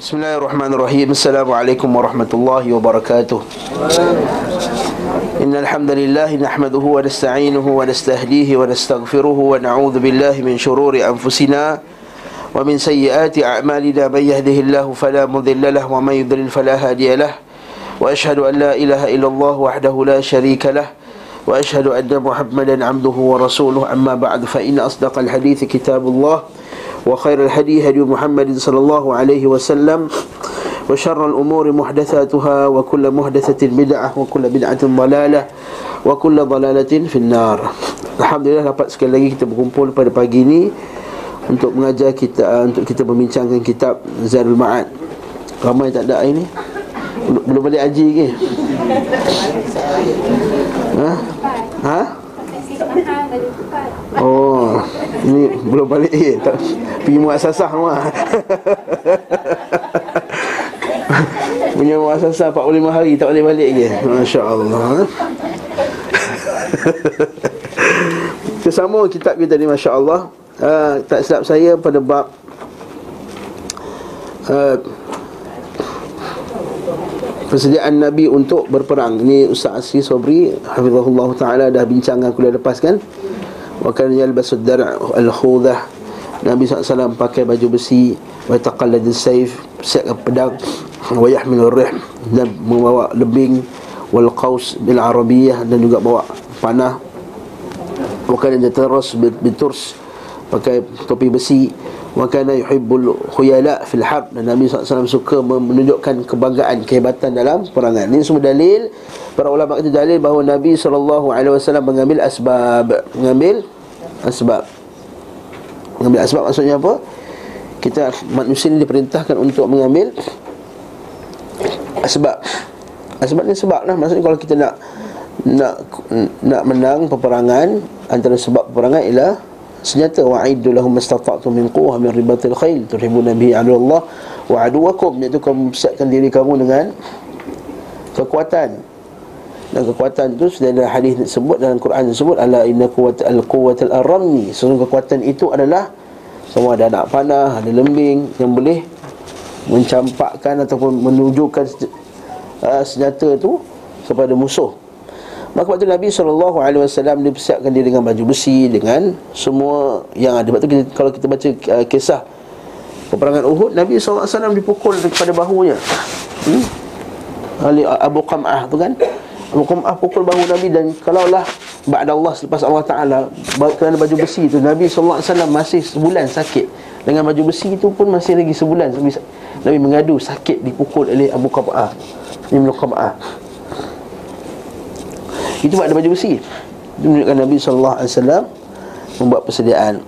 بسم الله الرحمن الرحيم السلام عليكم ورحمة الله وبركاته إن الحمد لله نحمده ونستعينه ونستهديه ونستغفره ونعوذ بالله من شرور أنفسنا ومن سيئات أعمالنا من يهده الله فلا مضل له ومن يضلل فلا هادي له وأشهد أن لا إله إلا الله وحده لا شريك له وأشهد أن محمدا عبده ورسوله أما بعد فإن أصدق الحديث كتاب الله وخير الهدي هدي محمد صلى الله عليه وسلم وشر الأمور محدثاتها وكل محدثة بدعة وكل بدعة ضلالة وكل ضلالة في النار Alhamdulillah dapat sekali lagi kita berkumpul pada pagi ini untuk mengajar kita uh, untuk kita membincangkan kitab Zadul Ma'ad. Ramai tak ada ini? Belum, belum balik haji ke? Ha? Ha? Oh, ini belum balik eh. Tak, pergi muasasah rumah. Punya muasasah 45 hari tak boleh balik ke? Masya-Allah. Kita sama kitab kita ni masya-Allah. Uh, tak silap saya pada bab uh, persediaan Nabi untuk berperang. Ini Ustaz Asri Sobri hafizahullah taala dah bincangkan kuliah lepas kan? Wa kana yalbasu ad-dar' al-khudah. Nabi SAW pakai baju besi wa taqallad as-sayf, siapkan pedang wa yahmilu ar-rih dan membawa lebing wal qaus bil arabiyah dan juga bawa panah wa kana yatarras biturs pakai topi besi wa kana yuhibbul khuyala fil harb. Dan Nabi SAW suka menunjukkan kebanggaan kehebatan dalam perangan ini semua dalil para ulama itu dalil bahawa Nabi SAW mengambil asbab. Mengambil asbab. Mengambil asbab maksudnya apa? Kita manusia ini diperintahkan untuk mengambil asbab. Asbab ni sebab lah. Maksudnya kalau kita nak nak nak menang peperangan antara sebab peperangan ialah senjata wa'iddu lahum mastata'tum min quwwah min ribatil khail turhibuna bihi adullah wa aduwakum. Iaitu kamu siapkan diri kamu dengan kekuatan. Dan kekuatan itu sudah ada hadis disebut dalam Quran disebut ala inna quwwat al quwwatal arami sesungguhnya kekuatan itu adalah semua ada anak panah ada lembing yang boleh mencampakkan ataupun menunjukkan uh, senjata itu kepada musuh Maka waktu Nabi SAW dipersiapkan dia dengan baju besi Dengan semua yang ada. Sebab tu kita, kalau kita baca uh, kisah Peperangan Uhud Nabi SAW dipukul kepada bahunya. Hmm? Ali Abu Qam'ah tu kan? Abu Qam'ah pukul bahu Nabi Dan kalaulah Ba'da Allah selepas Allah Ta'ala Kerana baju besi tu Nabi SAW masih sebulan sakit. Dengan baju besi tu pun masih lagi sebulan. Nabi, Nabi mengadu sakit dipukul oleh Abu Qam'ah Ibn Qam'ah itu ada baju besi Itu menunjukkan Nabi SAW Membuat persediaan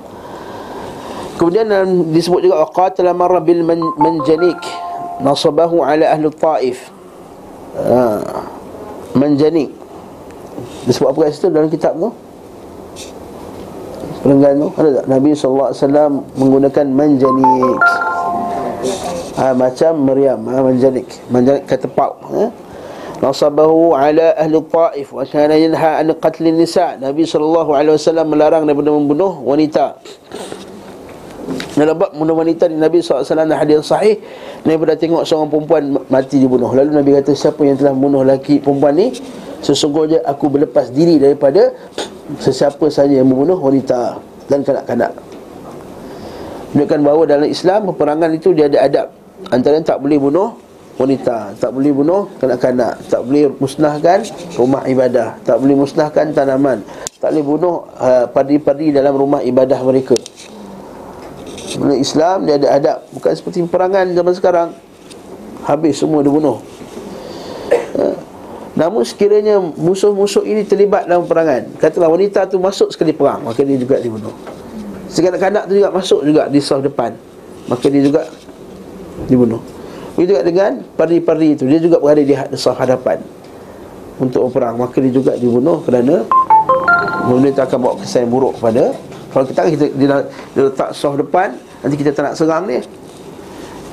Kemudian disebut juga Qatala marra bil manjanik Nasabahu ala ahli ta'if ha. Manjanik Disebut apa kat situ dalam kitab tu Perenggan tu Ada tak? Nabi SAW menggunakan manjanik ha, Macam meriam ha, Manjanik Manjanik kata pau ha? Nasabahu ala ahli ta'if wa kana yanha an qatl nisa Nabi sallallahu alaihi wasallam melarang daripada membunuh wanita. Dalam bab membunuh wanita di Nabi SAW dan hadis sahih Nabi pernah tengok seorang perempuan mati dibunuh. Lalu Nabi kata siapa yang telah membunuh lelaki perempuan ni Sesungguhnya aku berlepas diri daripada Sesiapa saja yang membunuh wanita dan kanak-kanak. Menunjukkan bahawa dalam Islam peperangan itu dia ada adab. Antara yang tak boleh bunuh wanita Tak boleh bunuh kanak-kanak. Tak boleh musnahkan rumah ibadah. Tak boleh musnahkan tanaman. Tak boleh bunuh uh, padi-padi dalam rumah ibadah mereka. Sebenarnya Islam dia ada adab. Bukan seperti perangan zaman sekarang. Habis semua dibunuh. Uh, Namun sekiranya musuh-musuh ini terlibat dalam perangan Katalah wanita tu masuk sekali perang Maka dia juga dibunuh. Sekanak-kanak tu juga masuk juga di saf depan Maka dia juga dibunuh Begitu juga dengan pari-pari itu. Dia juga berada di saf hadapan. Untuk perang. Maka dia juga dibunuh kerana Benda itu akan bawa kesan yang buruk kepada Kalau kita, kita dia, dia letak saf depan Nanti kita tak nak serang dia.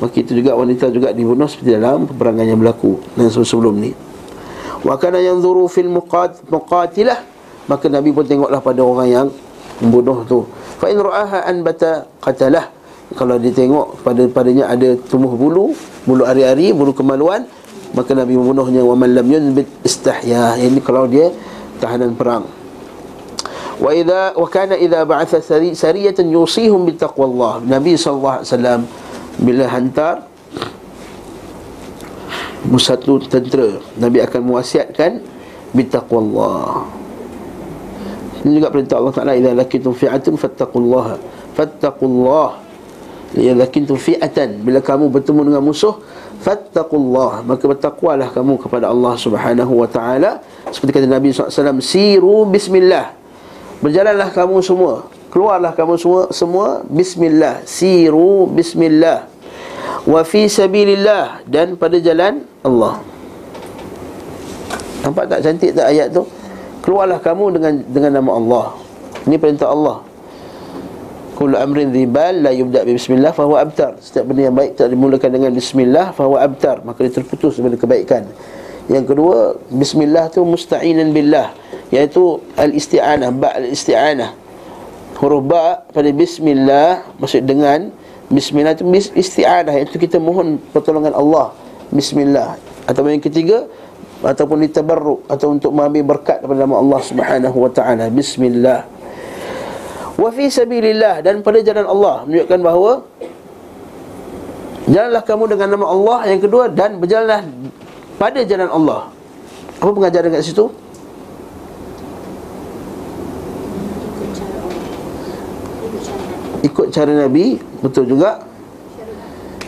Maka itu juga wanita juga dibunuh Seperti dalam peperangan yang berlaku Dan sebelum ni. Wa kana yanzuru fil muqat, muqatilah. Maka Nabi pun tengoklah pada orang yang Membunuh tu. Fa in ra'aha anbata qatalah Kalau dia tengok pada padanya ada tumbuh bulu Bulu ari-ari, bulu kemaluan Maka Nabi membunuhnya Wa man lam yunbit istahya Ini kalau dia tahanan perang Wa idza wa kana idza ba'atha sariyatan yusihum bi taqwallah. Nabi sallallahu alaihi wasallam bila hantar satu tentera, Nabi akan mewasiatkan bi taqwallah. Ini juga perintah Allah Taala idza lakitum fi'atun fattaqullaha. Fattaqullah. Idza lakitum fi'atan. Bila kamu bertemu dengan musuh fattaqullah. Maka bertakwalah kamu kepada Allah Subhanahu wa taala. Seperti kata Nabi SAW siru bismillah. Berjalanlah kamu semua. Keluarlah kamu semua semua Bismillah. Siru Bismillah. Wa fi sabilillah. Dan pada jalan Allah. Nampak tak cantik tak ayat tu? Keluarlah kamu dengan dengan nama Allah. Ini perintah Allah Kullu amrin dhibal la yubda' bi bismillah fahuwa abtar. Setiap benda yang baik tak dimulakan dengan bismillah fahuwa abtar. Maka dia terputus daripada kebaikan. Yang kedua Bismillah tu musta'inan billah. Iaitu al-isti'anah Ba' al-isti'anah. Huruf ba' pada bismillah Maksud dengan Bismillah itu isti'anah. Iaitu kita mohon pertolongan Allah. Bismillah. Atau yang ketiga Ataupun ditabarruk Atau untuk mengambil berkat daripada nama Allah subhanahu wa ta'ala. Bismillah Wa fi sabilillah Dan pada jalan Allah. Menunjukkan bahawa Jalanlah kamu dengan nama Allah Yang kedua Dan berjalanlah pada jalan Allah. Apa pengajaran kat situ? ikut cara Nabi betul juga.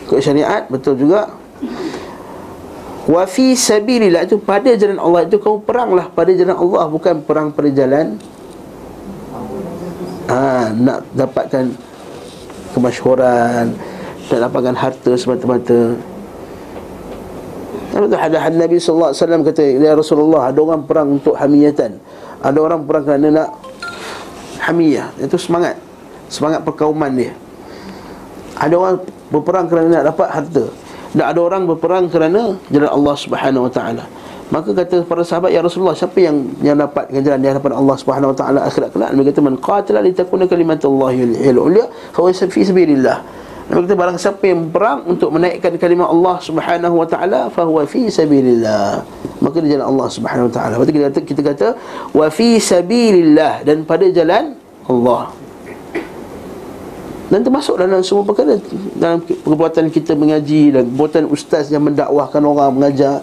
Ikut syariat betul juga. Wa fi sabilillah itu pada jalan Allah itu kamu peranglah pada jalan Allah bukan perang pada jalan ha, nak dapatkan kemasyhuran nak dapatkan harta semata-mata. Betul hadis Nabi sallallahu alaihi wasallam kata ya Rasulullah ada orang perang untuk hamiyatan. Ada orang perang kerana nak hamiyah, itu semangat. Semangat perkauman dia. Ada orang berperang kerana nak dapat harta. Dan ada orang berperang kerana jalan Allah Subhanahu Wa Taala maka kata para sahabat ya Rasulullah siapa yang yang dapat jalan di hadapan Allah Subhanahu Wa Taala akhirat kelak Nabi kata man qatala li takuna kalimatullahi al-ulya fa huwa fi sabilillah. Nabi kata barang siapa yang berperang untuk menaikkan kalimah Allah Subhanahu Wa Taala fa huwa fi sabilillah. Maka di jalan Allah Subhanahu Wa Taala. Berarti kita kata kita kata wa fi sabilillah. Dan pada jalan Allah. Dan termasuk dalam semua perkara. Dalam perbuatan kita mengaji Dan perbuatan ustaz yang mendakwahkan orang Mengajar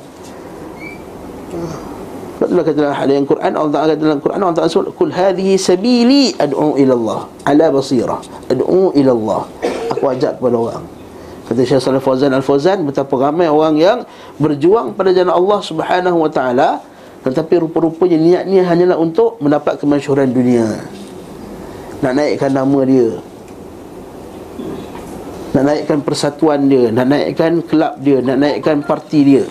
Itulah kata dalam hadis Quran Allah Ta'ala kata dalam Quran Allah Ta'ala sebut Kul hadhihi sabili ad'u ila Allah Ala basirah Ad'u ila Allah. Aku ajak kepada orang. Kata Syekh Salih Fawzan Al-Fawzan Betapa ramai orang yang Berjuang pada jalan Allah Subhanahu Wa Ta'ala Tetapi rupa-rupanya niatnya hanyalah untuk Mendapat kemasyuran dunia. Nak naikkan nama dia. Nak naikkan persatuan dia. Nak naikkan kelab dia. Nak naikkan parti dia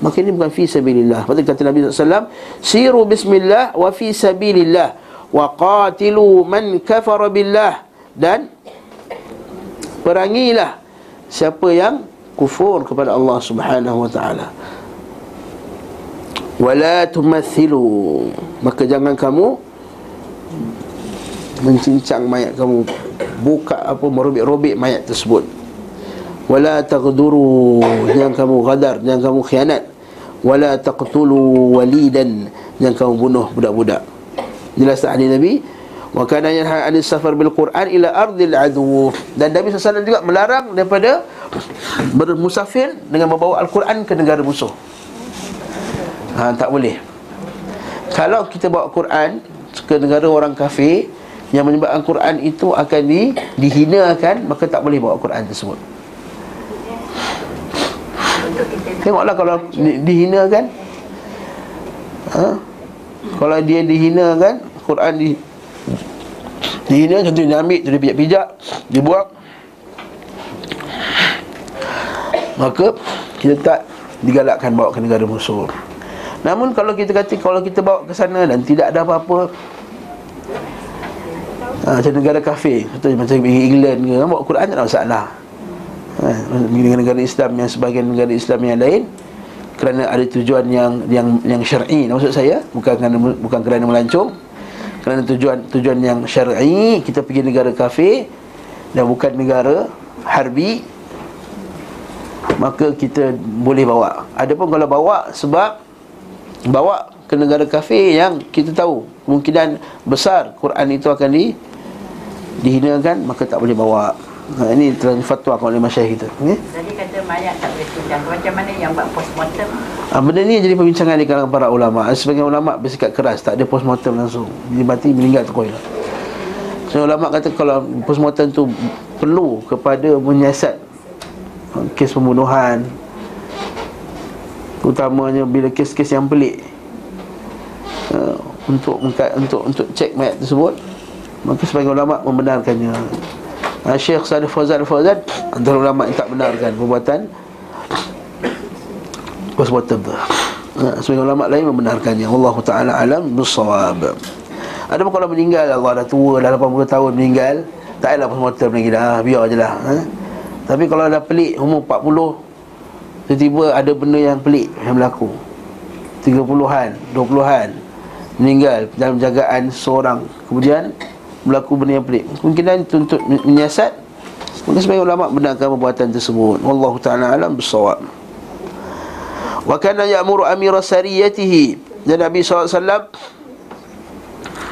maka ini bukan fi sabilillah. Patut kata Nabi SAW siru bismillah wa fi sabilillah wa qatilu man kafara billah. Dan perangilah siapa yang kufur kepada Allah Subhanahu wa taala. Wala tumathilu. Maka jangan kamu mencincang mayat kamu. Buka apa merobek-robek mayat tersebut. Wala taghduru. Jangan kamu gadar jangan kamu khianat wala taqtulu walidan. Jangan kamu bunuh budak-budak. Jelas tak hadis nabi? Wa kana yanha 'anil safar bil quran ila ardil adu. Dan nabi sallallahu juga melarang daripada bermusafir dengan membawa al-quran ke negara musuh. Ha tak boleh. Kalau kita bawa Quran ke negara orang kafir yang menyebabkan Quran itu akan di, dihinakan maka tak boleh bawa Quran tersebut tengoklah kalau di, dihinakan ha? kalau dia dihinakan Quran di dihina contoh dia ambil dia pijak-pijak dibuang maka kita tak digalakkan bawa ke negara musuh. Namun kalau kita kata kalau kita bawa ke sana dan tidak ada apa-apa ha, Macam negara kafir Atau macam England ke Bawa Quran tak ada masalah Dengan negara Islam yang sebagian negara Islam yang lain Kerana ada tujuan yang yang yang syar'i. Maksud saya Bukan kerana, bukan kerana melancong Kerana tujuan tujuan yang syar'i Kita pergi negara kafir Dan bukan negara harbi maka kita boleh bawa. Adapun kalau bawa sebab bawa ke negara kafir yang kita tahu kemungkinan besar Quran itu akan di dihinakan maka tak boleh bawa Ha, ini telah fatwa oleh masyarakat kita. Okay? Jadi kata mayat tak boleh pindah. Macam mana yang buat postmortem? Ha, benda ni jadi perbincangan di kalangan para ulama. Sebagian ulama bersikap keras, tak ada postmortem langsung. Dia mati meninggal tu koilah. So ulama kata kalau postmortem tu perlu kepada menyiasat kes pembunuhan utamanya bila kes-kes yang pelik uh, untuk untuk untuk cek mayat tersebut maka sebagian ulama membenarkannya Syekh Salih Fawzan Fawzan antara ulama yang tak benarkan perbuatan. Wasbatab tu. Uh, Sebagai ulama lain membenarkannya. Allah Ta'ala alam Nusawab Ada pun kalau meninggal Allah dah tua Dah 80 tahun meninggal Tak padalah postmortem lagi dah. Biar je lah uh. Tapi kalau dah pelik Umur 40 Tiba-tiba ada benda yang pelik Yang berlaku. 30-an 20-an Meninggal dalam jagaan seorang. Kemudian berlaku benda yang pelik. Mungkin itu untuk menyiasat Mungkin sebagai ulama benarkan perbuatan tersebut. Wallahu ta'ala alam bersawab Wa kana ya'muru amira sariyatihi. Dan Nabi SAW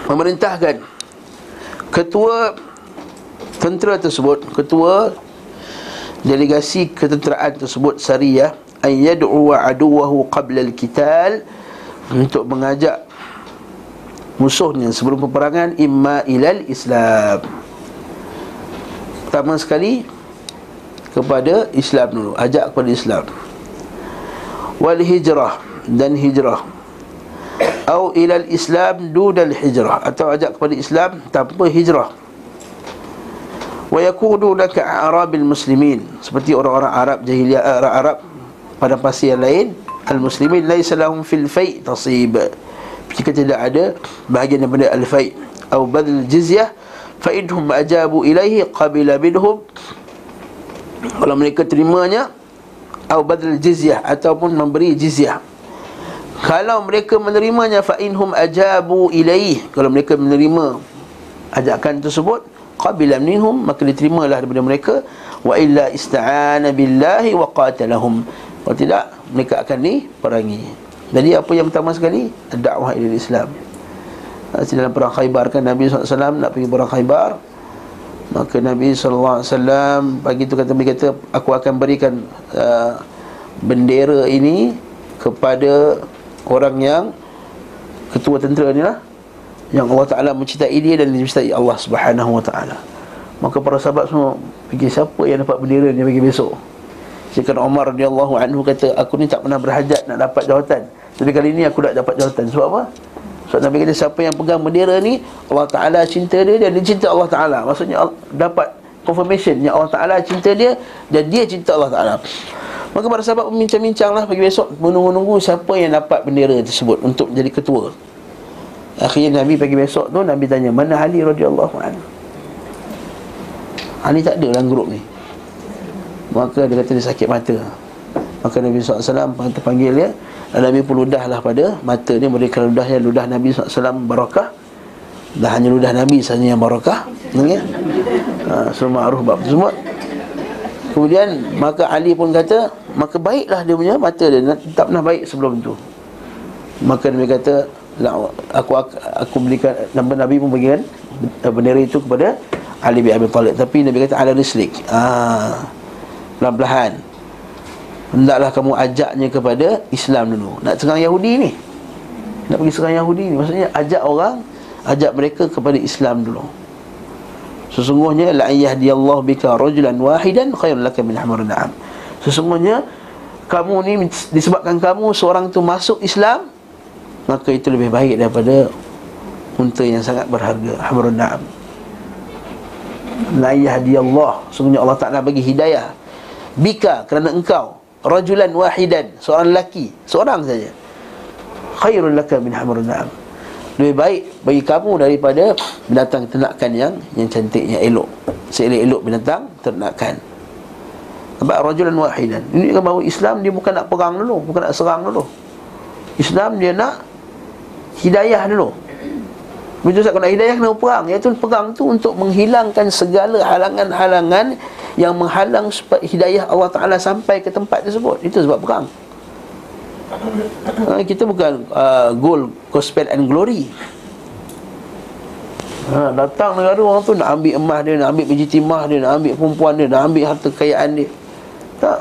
Memerintahkan Ketua Tentera tersebut Ketua Delegasi ketenteraan tersebut Sariyah An yad'u aduwahu qabla al-kital Untuk mengajak musuhnya sebelum peperangan imma ilal Islam. Pertama sekali kepada Islam dulu, ajak kepada Islam. Wal hijrah dan hijrah. Atau ilal Islam dudal hijrah atau ajak kepada Islam tanpa hijrah. Wa yakunu ka arabil muslimin seperti orang-orang Arab jahiliah Arab, Arab pada pasal yang lain al-muslimin laisa lahum fil fai' tasib jika tidak ada bahagian daripada al-fai' atau badal jizyah fa idhum ajabu ilaihi qabila minhum. Kalau mereka terimanya atau badal jizyah ataupun memberi jizyah. Kalau mereka menerimanya fa inhum ajabu ilaihi. Kalau mereka menerima ajakan tersebut qabila minhum maka diterimalah daripada mereka. Wa illa ista'ana billahi wa qatalahum. Kalau tidak mereka akan diperangi jadi apa yang pertama sekali? Dakwah ila Islam. Ha, dalam perang Khaybar kan Nabi SAW nak pergi perang Khaybar. Maka Nabi SAW Pagi itu kata kata Aku akan berikan uh, Bendera ini Kepada Orang yang Ketua tentera ni lah. Yang Allah Ta'ala mencintai dia Dan mencintai Allah Subhanahu Wa Ta'ala. Maka para sahabat semua Fikir siapa yang dapat bendera ni bagi besok? Syekh Umar radhiyallahu anhu kata aku ni tak pernah berhajat nak dapat jawatan tapi kali ni aku nak dapat jawatan. Sebab apa? Sebab Nabi kata siapa yang pegang bendera ni Allah Ta'ala cinta dia dan dia cinta Allah Ta'ala. Maksudnya dapat confirmation yang Allah Ta'ala cinta dia Dan dia cinta Allah Ta'ala. Maka para sahabat membincang-bincang lah pagi besok Menunggu-nunggu siapa yang dapat bendera tersebut Untuk jadi ketua. Akhirnya Nabi pagi besok tu Nabi tanya Mana Ali radhiyallahu anhu? Ali tak ada dalam grup ni. Maka dia kata dia sakit mata. Maka Nabi SAW panggil dia Nabi pun ludahlah pada mata ni Memberikan ludahnya ludah Nabi SAW barakah Dah hanya ludah Nabi sahaja yang barakah ya? ha, Semua aruf bab semua. Kemudian maka Ali pun kata Maka baiklah dia punya mata dia. Tak pernah baik sebelum tu. Maka Nabi kata Aku aku berikan Nama Nabi pun bagikan Bendera itu kepada Ali bin Abi Talib. Tapi Nabi kata ala rislik. Ah, Pelan-pelan Hendaklah kamu ajaknya kepada Islam dulu. Nak serang Yahudi ni. Nak pergi serang Yahudi ni. Maksudnya ajak orang Ajak mereka kepada Islam dulu. Sesungguhnya La Allah bika rajulan wahidan Khairul laka min hamar na'am. Sesungguhnya Kamu ni disebabkan kamu Seorang tu masuk Islam Maka itu lebih baik daripada Unta yang sangat berharga. Hamar na'am. La Allah Sesungguhnya Allah Ta'ala bagi hidayah Bika kerana engkau rajulan wahidan seorang lelaki seorang saja. Khairul laka min hamrun na'am lebih baik bagi kamu daripada binatang ternakan yang yang cantik yang elok. Seelok-elok binatang ternakan. Sebab rajulan wahidan. Ini kan bahawa Islam dia bukan nak perang dulu bukan nak serang dulu. Islam dia nak hidayah dulu Begitu Ustaz, kalau nak hidayah kena perang Iaitu perang tu untuk menghilangkan segala halangan-halangan Yang menghalang supaya hidayah Allah Ta'ala sampai ke tempat tersebut. Itu sebab perang. Ha, Kita bukan uh, goal, gospel and glory. Ha, Datang negara orang tu nak ambil emas dia Nak ambil biji timah dia Nak ambil perempuan dia Nak ambil harta kekayaan dia. Tak.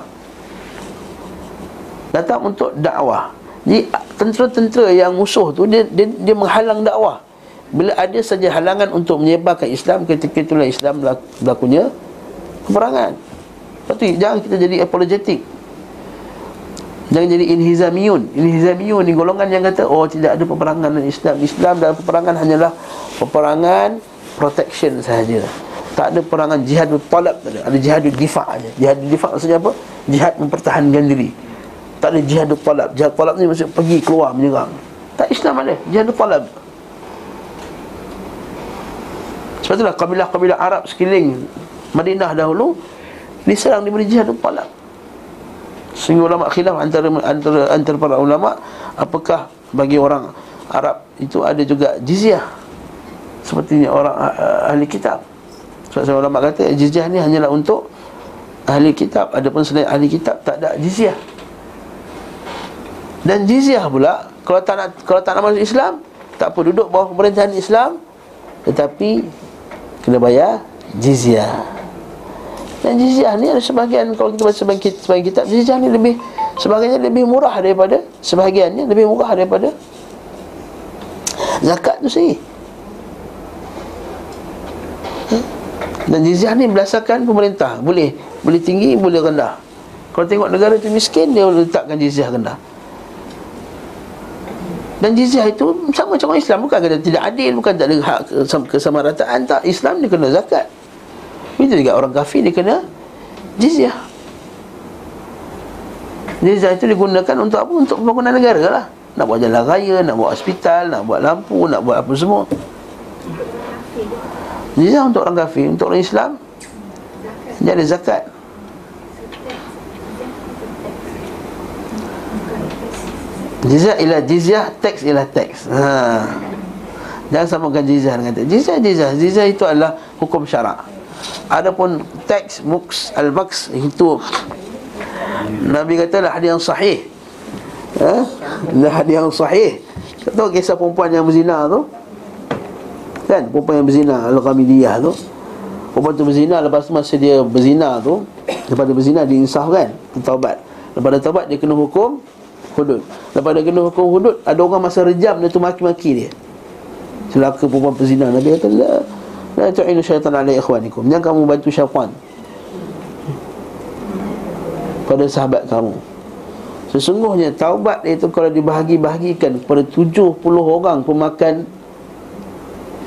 Datang untuk dakwah. Jadi tentera-tentera yang musuh tu Dia, dia, dia menghalang dakwah bila ada saja halangan untuk menyebarkan Islam ketika itulah Islam berlakunya peperangan. Lepas tu jangan kita jadi apologetik. Jangan jadi inhizamiyun. Inhizamiyun ni golongan yang kata oh tidak ada peperangan dalam Islam. Islam dalam peperangan hanyalah peperangan protection sahaja. Tak ada perangan jihad talab tak ada. Ada jihad difak aja. Jihad difak maksudnya apa? Jihad mempertahankan diri. Tak ada jihad talab. Jihad talab ni maksud pergi keluar menyerang. Tak Islam ada. Jihad talab. Sebab itulah kabilah-kabilah Arab sekeliling Madinah dahulu diserang diberi jihad talak. Sehingga ulama khilaf antara antara antara para ulama apakah bagi orang Arab itu ada juga jizyah seperti orang uh, ahli kitab. Sebab saya ulama kata jizyah ni hanyalah untuk ahli kitab adapun selain ahli kitab tak ada jizyah. Dan jizyah pula kalau tak nak kalau tak nak masuk Islam tak apa duduk bawah pemerintahan Islam tetapi kena bayar jizyah. Dan jizyah ni ada sebahagian kalau kita baca sebahagian, sebahagian kitab jizyah ni lebih sebahagiannya lebih murah daripada sebahagiannya lebih murah daripada zakat tu sendiri. Ha? Dan jizyah ni berdasarkan pemerintah Boleh boleh tinggi, boleh rendah Kalau tengok negara tu miskin Dia letakkan jizyah rendah dan jizyah itu sama macam orang Islam Bukan kata tidak adil Bukan tak ada hak kesamarataan Tak, Islam dia kena zakat. Itu juga orang kafir dia kena jizyah. Jizyah itu digunakan untuk apa? Untuk pembangunan negara lah. Nak buat jalan raya, nak buat hospital Nak buat lampu, nak buat apa semua. Jizyah untuk orang kafir Untuk orang Islam Dia ada zakat Jizyah ialah jizyah, teks ialah teks. Ha. Jangan samakan jizyah dengan teks. Jizyah, jizyah. Jizyah itu adalah hukum syarak. Adapun teks, muks, al-maks, itu Nabi kata lah hadis yang sahih. Ha? Lah hadis yang sahih. Tahu kisah perempuan yang berzina tu? Kan? Perempuan yang berzina, Al-Ghamidiyah tu. Perempuan tu berzina, lepas tu masa dia berzina tu, lepas dia berzina, dia insafkan, dia taubat. Lepas dia taubat, dia kena hukum hudud Lepas dia kena hukum hudud Ada orang masa rejam dia tu maki-maki dia Celaka perempuan pezina Nabi kata La La tu'inu syaitan ala ikhwanikum Jangan kamu bantu syaitan Pada sahabat kamu Sesungguhnya taubat itu kalau dibahagi-bahagikan kepada 70 orang pemakan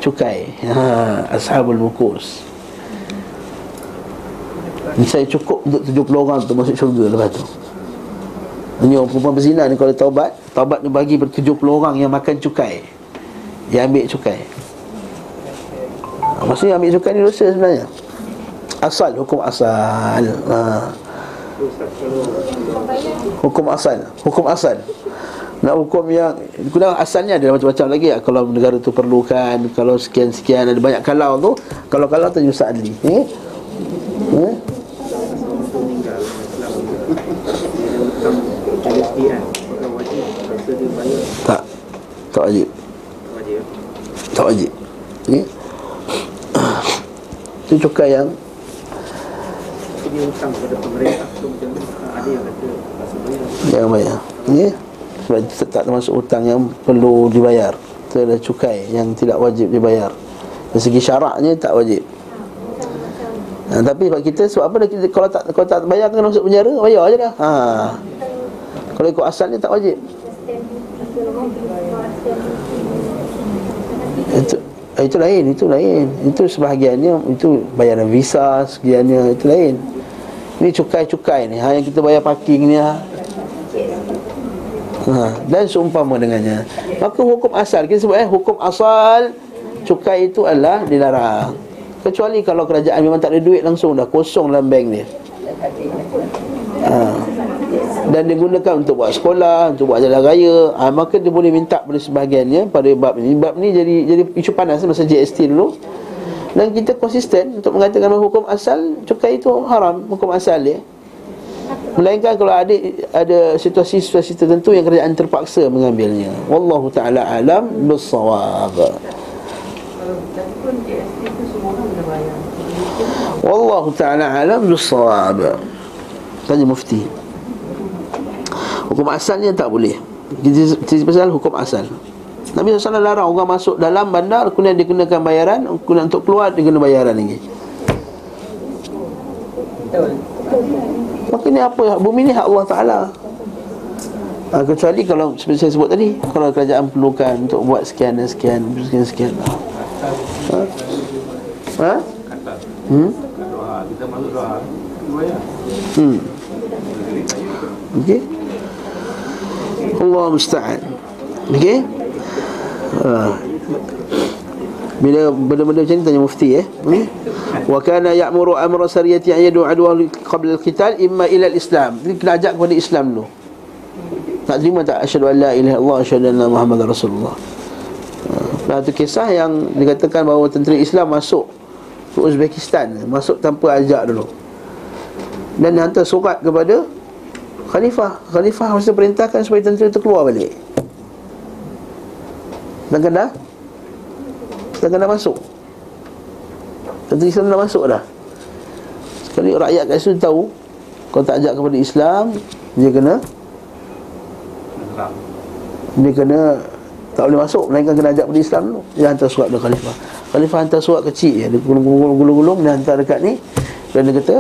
cukai. Ha, ashabul mukus. Saya cukup untuk 70 orang untuk masuk syurga lepas tu. Ini orang perempuan berzina ni kalau taubat Taubat ni bagi ber 70 orang yang makan cukai Yang ambil cukai Maksudnya ambil cukai ni dosa sebenarnya Asal, hukum asal ha. Hukum asal Hukum asal Nak hukum yang Kena asalnya ada macam-macam lagi Kalau negara tu perlukan Kalau sekian-sekian Ada banyak kalau tu Kalau kalau tu Yusa Adli eh? Eh? Tak Wajib. Tak wajib. Ni. Itu cukai yang Dia hutang kepada pemerintah Ada yang kata Yang bayar. Ni. Sebab itu tak termasuk hutang yang perlu dibayar. Itu adalah cukai yang tidak wajib dibayar. Dari segi syaraknya tak wajib. Ha, tapi sebab kita sebab apa kita kalau tak kalau tak bayar kena masuk penjara bayar aja dah. Ha. Kalau ikut asalnya tak wajib. Itu itu lain, itu lain. Itu sebahagiannya itu bayaran visa, sekiannya itu lain. Ini cukai-cukai ni, ha yang kita bayar parking ni ha. ha. dan seumpama dengannya. Maka hukum asal kita sebut eh hukum asal cukai itu adalah dilarang. Kecuali kalau kerajaan memang tak ada duit langsung dah kosong dalam bank dia. Ha. dan digunakan untuk buat sekolah, untuk buat jalan raya, ha, maka dia boleh minta pada sebahagiannya pada bab ini. Bab ni jadi jadi isu panas masa GST dulu. Dan kita konsisten untuk mengatakan hukum asal cukai itu haram, hukum asal dia. Melainkan kalau ada ada situasi-situasi tertentu yang kerajaan terpaksa mengambilnya. Wallahu taala alam bissawab. Wallahu taala alam bissawab. Tanya mufti. Hukum asalnya tak boleh. Kita cerita pasal hukum asal. Nabi SAW larang orang masuk dalam bandar Kemudian dikenakan bayaran Kemudian untuk keluar dia kena bayaran lagi Maka ni apa? Bumi ni hak Allah Ta'ala ha, Kecuali kalau seperti saya sebut tadi Kalau kerajaan perlukan untuk buat sekian dan sekian Sekian sekian Ha? Ha? Hmm? Hmm. Okey. Allah musta'an. Okey? Ha. Bila benda-benda macam ni tanya mufti eh. Hmm? Wa kana ya'muru amra sariyati an yad'u adwa qabla al-qital imma ila al-islam. Ini kena ajak kepada Islam dulu. Tak terima tak asyhadu an la ilaha illallah asyhadu anna muhammadar rasulullah. Ha. itu kisah yang dikatakan bahawa tentera Islam masuk ke Uzbekistan, masuk tanpa ajak dulu. Dan hantar surat kepada khalifah. Khalifah harus perintahkan supaya tentera itu keluar balik. Dan kena? Sedangkan dah masuk? Tentu Islam dah masuk dah? Sekali rakyat kat situ tahu Kalau tak ajak kepada Islam Dia kena? Dia kena Tak boleh masuk Melainkan kena ajak kepada Islam dulu. Dia hantar surat kepada Khalifah. Khalifah hantar surat kecil je. Dia gulung-gulung-gulung Dia hantar dekat ni. Dan dia kata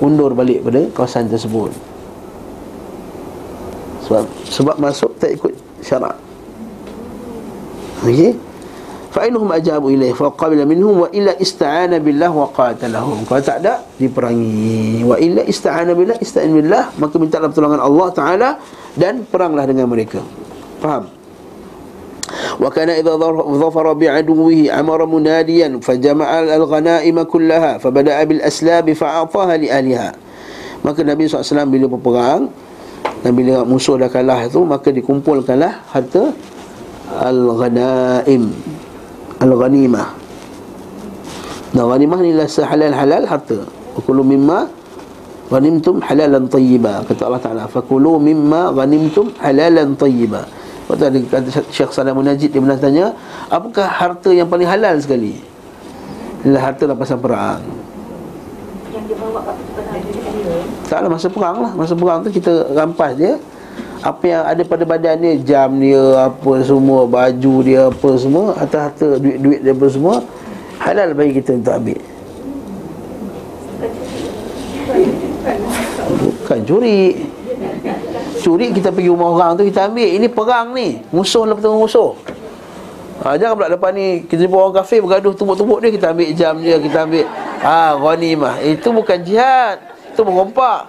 Undur balik pada kawasan tersebut Sebab Sebab masuk tak ikut syarat Okey فإنهم أجابوا إليه فقبل منهم وإلا استعان بالله وقاتلهم kalau tak ada diperangi wa illa ista'ana billah ista'in billah maka minta pertolongan Allah taala dan peranglah dengan mereka faham وكان إذا ظفر بعدوه أمر مناديا فجمع الغنائم كلها فبدأ بالأسلاب فأعطاها لأهلها maka Nabi SAW bila berperang dan bila musuh dah kalah itu maka dikumpulkanlah harta al-ghanaim al-ghanimah. Nah, ghanimah ni lah sehalal-halal harta. Fakulu mimma ghanimtum halalan tayyiba. Kata Allah Ta'ala. Fakulu mimma ghanimtum halalan tayyiba. Kata Syekh Salamun Najid dia pernah tanya, apakah harta yang paling halal sekali? Ialah harta rampasan perang. Yang dia bawa kat Tak masa perang lah. Masa perang tu kita rampas dia. Apa yang ada pada badan dia jam dia apa semua baju dia apa semua harta-harta duit-duit dia apa semua halal bagi kita untuk ambil. Bukan curi. Curi kita pergi rumah orang tu kita ambil. Ini perang ni. Musuh lah bertemu musuh. Ha, jangan pula depan ni kita jumpa orang kafir bergaduh tumbuk-tumbuk dia kita ambil jam dia kita ambil. Ha ghanimah. Itu bukan jihad itu merompak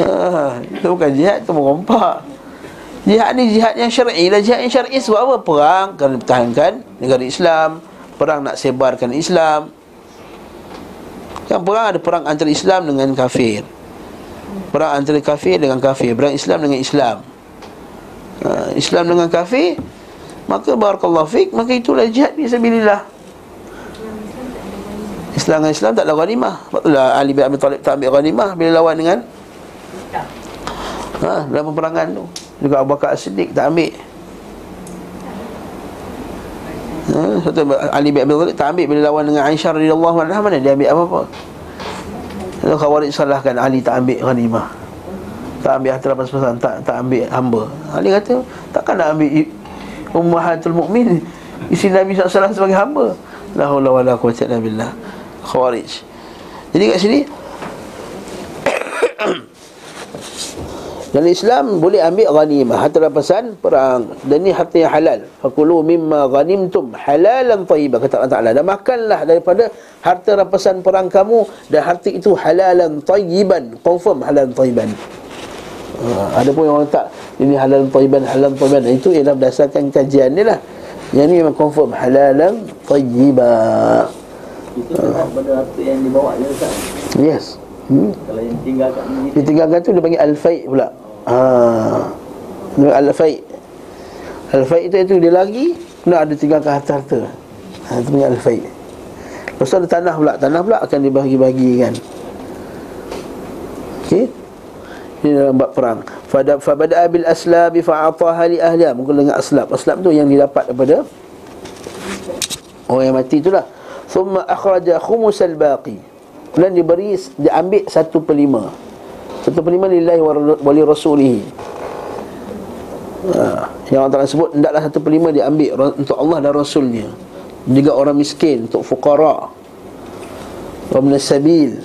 ha, Itu bukan jihad, itu merompak Jihad ni jihad yang syar'i. Lah Jihad yang syar'i sebab apa? Perang kerana pertahankan negara Islam. Perang nak sebarkan Islam. Kan perang ada perang antara Islam dengan kafir. Perang antara kafir dengan kafir. Perang Islam dengan Islam. Ha, Islam dengan kafir Maka barakallahu fiqh Maka itulah jihad bisabilillah Islam dengan Islam tak ada ghanimah Sebab itulah Ali bin Abi Talib tak ambil ghanimah Bila lawan dengan ha, Dalam peperangan tu. Juga Abu Bakar As-Siddiq tak ambil. Ha, Satu Ali bin Abi Talib tak ambil Bila lawan dengan Aisyah radhiyallahu anha. Mana dia ambil apa-apa? Lalu Khawarij salahkan Ali tak ambil ghanimah Tak ambil harta rapat sepasan tak, tak ambil hamba. Ali kata Takkan nak ambil Ummahatul Mu'min Isi Nabi SAW sebagai hamba. La hawla wa la quwwata illa billah Khawarij. Jadi kat sini Dan Islam boleh ambil ghanimah. Harta rampasan perang. Dan ini harta yang halal. Fakulu mimma ghanimtum halalan tayyibah Kata Allah Ta'ala. Dan makanlah daripada harta rampasan perang kamu Dan harta itu halalan tayyiban Confirm halalan tayyiban ha, Ada pun yang orang tak Ini halalan tayyiban, halalan tayyiban Itu ialah berdasarkan kajian ni lah. Yang ini memang confirm halalan tayyibah itu uh. pada harta yang dibawa je Ustaz? Yes. Hmm? Kalau yang tinggalkan ni? Ditinggalkan tu dia panggil Al-Fai' pula. Ha. Dia panggil Al-Fai' Al-Fai' tu, itu dia lagi Nak ada tinggalkan harta-harta ha, Itu panggil Al-Fai' Lepas tu ada tanah pula. Tanah pula akan dibahagi-bahagikan Okey? Ini dalam bab perang. Fada fabada bil aslabi fa'ataha li ahliha. Mungkin dengan aslab. Aslab tu yang didapat daripada orang yang mati itulah thumma akhraja khumus al baqi kemudian diberi diambil satu per lima satu per lima lillahi wa li rasulihi. Ha, yang Allah Ta'ala sebut hendaklah satu per lima diambil untuk Allah dan Rasulnya. Juga orang miskin untuk wa min sabil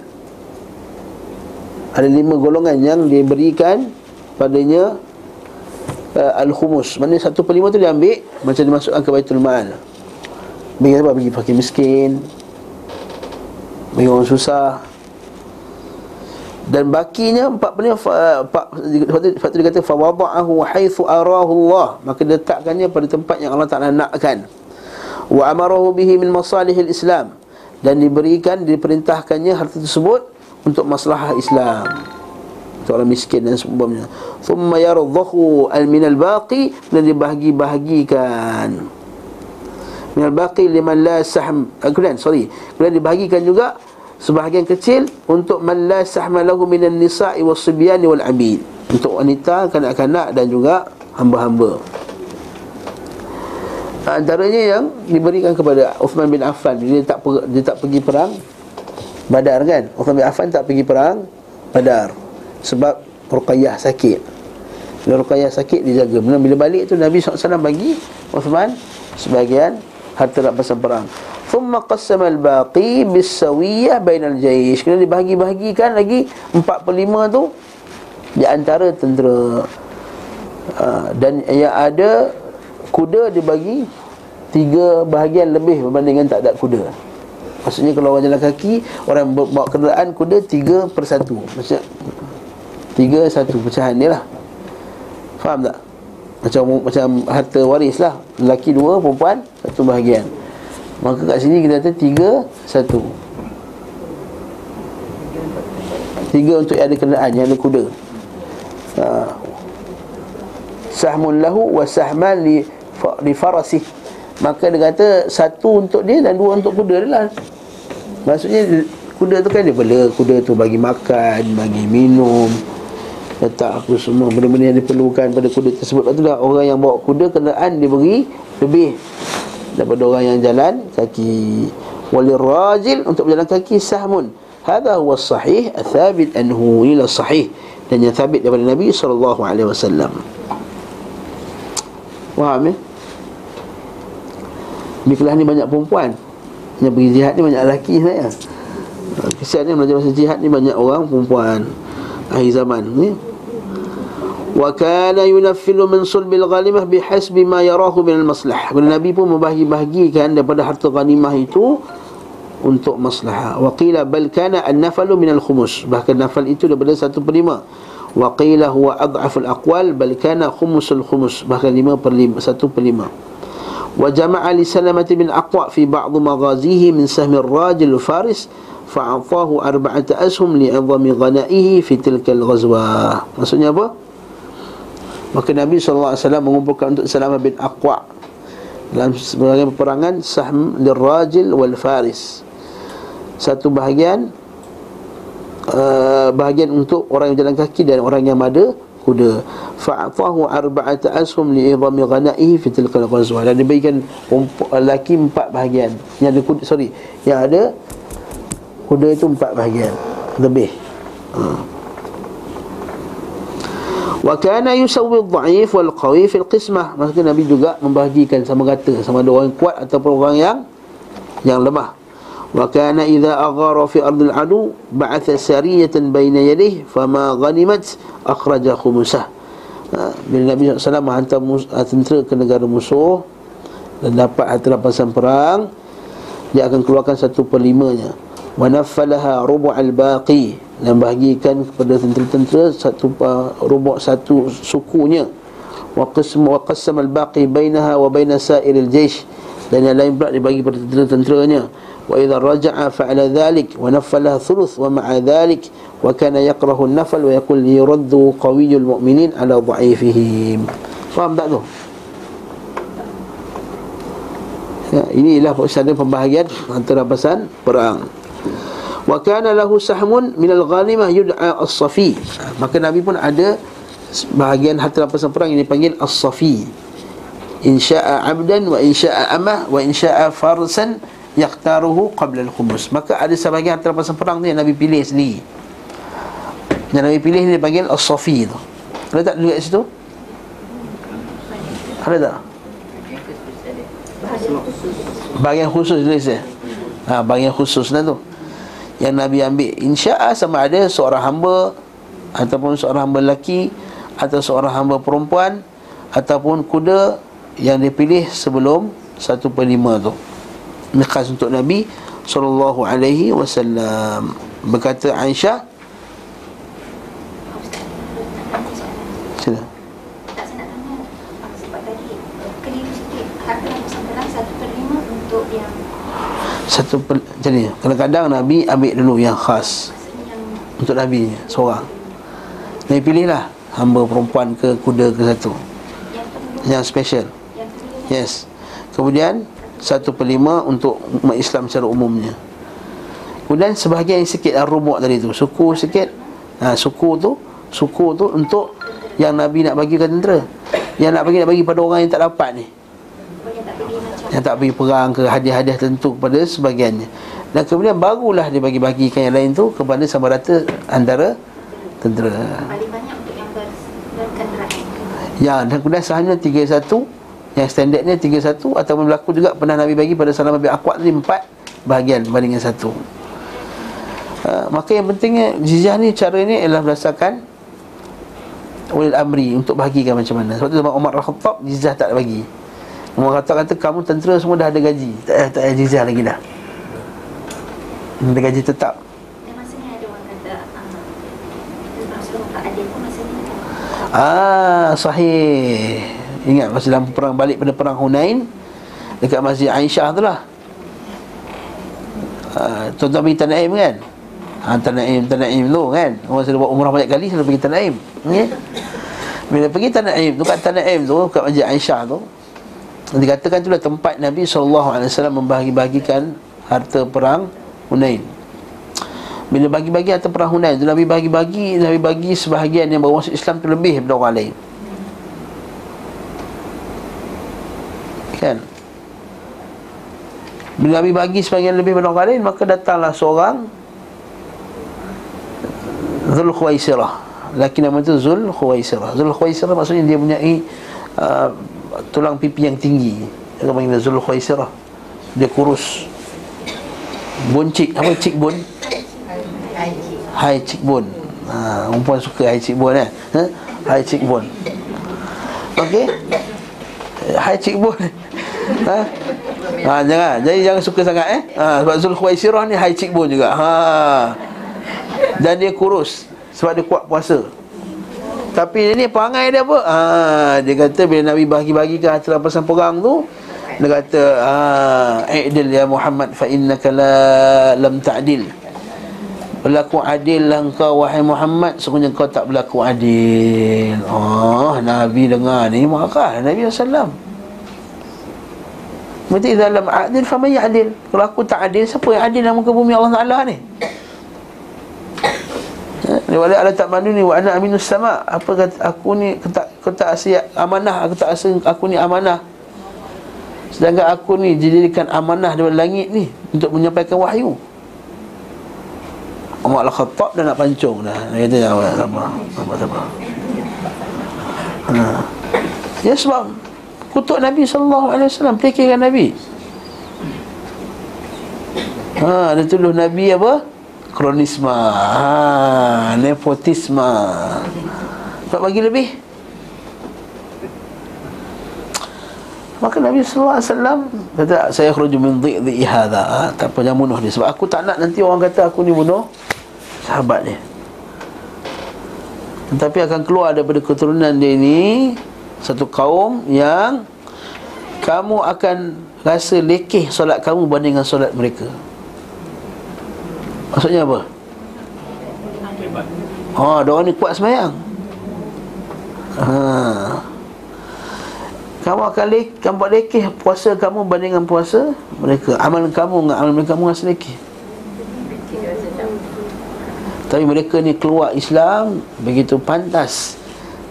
ada lima golongan yang diberikan padanya uh, al-khumus. Maknanya satu per lima tu dia ambil macam dimasukkan ke Baitul Mal. Bagi apa? Bagi fakir miskin. Bagi orang susah. Dan bakinya empat per lima Sebab tu dia kata Fawada'ahu haithu arahu Allah Maka letakkannya pada tempat yang Allah Ta'ala nakkan Wa amarahu bihi min masalihil Islam Dan diberikan, diperintahkannya harta tersebut untuk masalah Islam untuk orang miskin dan sebagainya thumma yardhahu al min al baqi dan dibahagi-bahagikan min al baqi liman la sahm eh, kemudian sorry. Kemudian dibahagikan juga sebahagian kecil untuk man la sahma lahu min an nisa'i was sibyan wal abid. Untuk wanita kanak-kanak dan juga hamba-hamba. Antaranya yang diberikan kepada Uthman bin Affan. Dia tak dia tak pergi perang Badar kan? Uthman bin Affan tak pergi perang Badar Sebab Ruqayyah sakit. Bila Ruqayyah sakit dia jaga. Bila balik tu Nabi SAW bagi Uthman Sebagian harta rampasan perang. Thumma qassama al-baqi Bissawiyah bainal jaysh. Kena dibahagi-bahagikan lagi 4 per 5 tu Di antara tentera. Uh, Dan yang ada Kuda dibagi Tiga bahagian lebih Berbandingkan tak ada kuda. Maksudnya kalau orang jalan kaki Orang bawa kenderaan kuda Tiga per satu. Maksudnya Tiga satu. Pecahan dia lah. Faham tak? Macam macam harta waris lah. Lelaki dua, perempuan Satu bahagian. Maka kat sini kita kata Tiga, satu. Tiga untuk yang ada kenderaan Yang ada kuda. Ha. Sahmun lahu Wa sahman li, li farasih. Maka dia kata Satu untuk dia Dan dua untuk kuda dia lah. Maksudnya kuda tu kan dia bela Kuda tu bagi makan, bagi minum Letak apa semua Benda-benda yang diperlukan pada kuda tersebut. Lepas tu lah orang yang bawa kuda kenderaan Dia beri lebih. Daripada orang yang jalan kaki. Wali rajil untuk berjalan kaki sahmun. Hada huwa sahih Athabit anhu ila sahih. Dan yang thabit daripada Nabi SAW Faham ya? Di kelas ni banyak perempuan. Yang pergi jihad ni banyak lelaki sebenarnya Kesian ni belajar masa jihad ni banyak orang perempuan. Akhir zaman ni وكان yunaffilu min sulbil ghanimah bihasbi ma yarahu min al-maslah. Nabi pun membahagi-bahagikan daripada harta ghanimah itu untuk maslahah. Wa qila bal kana an-nafalu min al-khumus. Bahkan nafal itu daripada 1/5. Wa qila huwa adhaful aqwal bal kana khumusul khumus. Bahkan 5 per 5, 1 per 5. Wa jama'a li Salamah bin Aqwa fi ba'd maghazihi min sahm ar-rajul Faris fa'atahu arba'ata ashum li 'azami ghanaihi fi tilka al-ghazwah. Maksudnya apa? Maka Nabi SAW mengumpulkan untuk Salamah bin Aqwa dalam sebagian peperangan sahm lirrajil wal faris. Satu bahagian uh, bahagian untuk orang yang jalan kaki dan orang yang ada kuda. Fa'atahu arba'ata ashum li'idhami ghanaihi fi tilkal ghazwa. Dan diberikan lelaki empat bahagian. Yang ada kuda sorry yang ada kuda itu empat bahagian. Lebih. Ha. Wa kana yusawwi dha'if wal qawi fil qismah. Maksudnya Nabi juga membahagikan sama rata sama ada orang kuat ataupun orang yang yang lemah. Wa kana idza aghara fi ardil adu ba'atha sariyatan baina yadih fama ghanimat akhraja khumsah. Ha, bila Nabi SAW menghantar mus- ha, tentera ke negara musuh Dan dapat harta rampasan perang Dia akan keluarkan satu perlimanya Wa rubu rubu'al baqi dan bahagikan kepada tentera-tentera satu uh, rubuk satu sukunya. Wa qism wa qasam al baqi bainaha wa baina sa'ir al jaysh. Dan yang lain pula dibagi kepada tentera-tenteranya. Wa idza raja'a fa'ala dhalik wa naffala thuluth wa ma'a dhalik wa kana yakrahu al nafal wa yaqul yuraddu qawiyul mu'minin ala dha'ifihim. Faham tak tu? Ya, inilah pembahagian antara pesan perang wa kana lahu sahmun min al-ghanimah yud'a as-safi. Maka nabi pun ada bahagian harta rampasan perang yang dipanggil as-safi. Insya'a abdan wa insya'a amah wa insya'a farsan yaqtaruhu qabla al-khumus. Maka ada sebahagian harta rampasan perang tu yang nabi pilih sendiri. Yang Nabi pilih ni dipanggil As-Safi tu. Ada tak kat situ? Ada tak? Bahagian khusus. Tulis ya? Ha, bahagian khusus lah tu Yang Nabi ambil. InsyaAllah sama ada seorang hamba Ataupun seorang hamba lelaki Atau seorang hamba perempuan Ataupun kuda Yang dipilih sebelum Satu per lima tu. Ini khas untuk Nabi Sallallahu alaihi wasallam. Berkata Aisyah satu per, jadi kadang-kadang Nabi ambil dulu yang khas untuk Nabi seorang. Nabi pilihlah hamba perempuan ke kuda ke satu. Yang special. Yes. Kemudian satu per lima untuk umat Islam secara umumnya. Kemudian sebahagian sikit al-rumuk tadi tu. Suku sikit. Ha, suku tu suku tu untuk yang Nabi nak bagi ke tentera. Yang nak bagi nak bagi pada orang yang tak dapat ni yang tak pergi perang ke hadiah-hadiah tentu kepada sebagiannya. Dan kemudian barulah dia bagi-bagikan yang lain tu kepada sama rata antara tentera. Paling banyak untuk yang ya dan kemudian sahanya 31 yang standardnya 31 ataupun berlaku juga pernah Nabi bagi pada Salam bin Aqwat ni 4 bahagian berbanding dengan satu. Uh, maka yang pentingnya jizyah ni cara ni adalah berdasarkan ulil amri untuk bahagikan macam mana. Sebab tu zaman Umar Al-Khattab jizyah tak bagi Umar kata kata kamu tentera semua dah ada gaji. Tak ada tak ada jizah lagi dah. Ada gaji tetap. Ah, sahih. Ingat masa dalam perang balik pada perang Hunain dekat Masjid Aisyah tu lah. Ah, tuan-tuan pergi Tanaim kan? Ha, Tanaim, Tanaim tu kan? Orang sudah buat umrah banyak kali, sudah pergi Tanaim. Ya? Bila pergi Tanaim tu, kat Tanaim tu, kat Masjid Aisyah tu, Dikatakan itulah tempat Nabi SAW membahagi-bahagikan harta perang Hunain. Bila bagi-bagi harta perang Hunain Nabi bagi-bagi, Nabi bagi sebahagian yang masuk Islam tu lebih daripada orang lain. Kan? Bila Nabi bagi sebahagian lebih daripada orang lain Maka datanglah seorang Zul Khuwaisirah Laki nama itu Zul Khuwaisirah Zul Khuwaisirah maksudnya dia punya uh, tulang pipi yang tinggi. Dia panggil Zul Khaisirah Dia kurus. Boncik, apa cik bon? Hai cik bon ha, Perempuan suka hai cik bon eh? Ha? Hai cik bon Okey? Hai cik bon ha? ha? jangan. Jadi jangan suka sangat eh? Ha, Sebab Zul Khaisirah ni hai cik bon juga. Ha. Dan dia kurus. Sebab dia kuat puasa tapi ini perangai dia apa? Ha, dia kata bila Nabi bagi-bagikan harta rampasan perang tu dia kata ah i'dil ya Muhammad fa innaka la lam ta'dil. Berlaku adil lah engkau wahai Muhammad. Sesungguhnya kau tak berlaku adil. Oh Nabi dengar ni Marah Nabi SAW Berarti dalam adil Fama adil Kalau aku tak adil Siapa yang adil dalam muka bumi Allah Ta'ala ni ni wala ala tak ni wa ana aminus sama. Apa kata aku ni kata kata asyik amanah aku tak rasa aku ni amanah. Sedangkan aku ni dijadikan amanah dari langit ni untuk menyampaikan wahyu. Umar al-Khattab dah nak pancung dah. Dia kata apa apa apa ya sebab kutuk Nabi sallallahu alaihi wasallam fikirkan Nabi. Ha dia tuduh Nabi apa kronisma. Ha, nepotisma. Tak bagi lebih? Maka Nabi wasallam kata saya khruju min dhi'i hadha. Ha, tak apa jangan bunuh dia. Sebab aku tak nak nanti orang kata aku ni bunuh sahabat dia. Tetapi akan keluar daripada keturunan dia ni satu kaum yang kamu akan rasa lekeh solat kamu banding dengan solat mereka Maksudnya apa? Ha, dia ni kuat semayang. Ha. Kamu akan lek, kamu buat lekeh puasa kamu bandingkan puasa mereka. Amalan kamu dengan amalan mereka kamu rasa lekeh. Tapi mereka ni keluar Islam begitu pantas.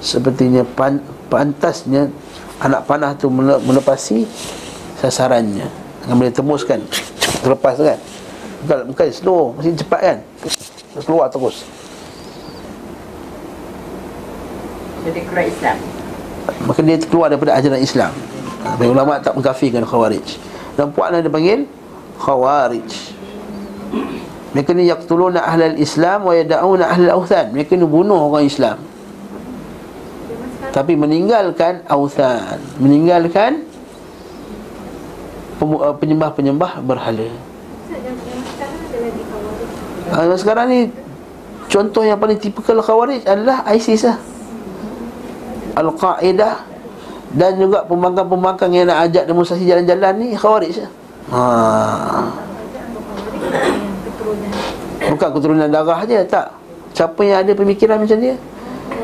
Sepertinya pan, pantasnya anak panah tu mele- melepasi sasarannya. Dengan boleh temuskan. Terlepas kan. Bukan, bukan slow, mesti cepat kan. Keluar terus. Jadi keluar Islam. Maka dia keluar daripada ajaran Islam. Ha, Banyak ulama tak mengkafirkan Khawarij. Dan puaknya dia panggil Khawarij. Mereka ni yaqtuluna ahlal Islam Wa yada'una ahlal awthan. Mereka ni bunuh orang Islam. Tapi meninggalkan awthan. Meninggalkan uh, Penyembah-penyembah berhala ha, Sekarang ni Contoh yang paling tipikal Khawarij adalah ISIS lah Al-Qaedah dan juga pembangkang-pembangkang yang nak ajak demonstrasi jalan-jalan ni khawarij je. Ha. Bukan keturunan darah je tak. Siapa yang ada pemikiran macam dia?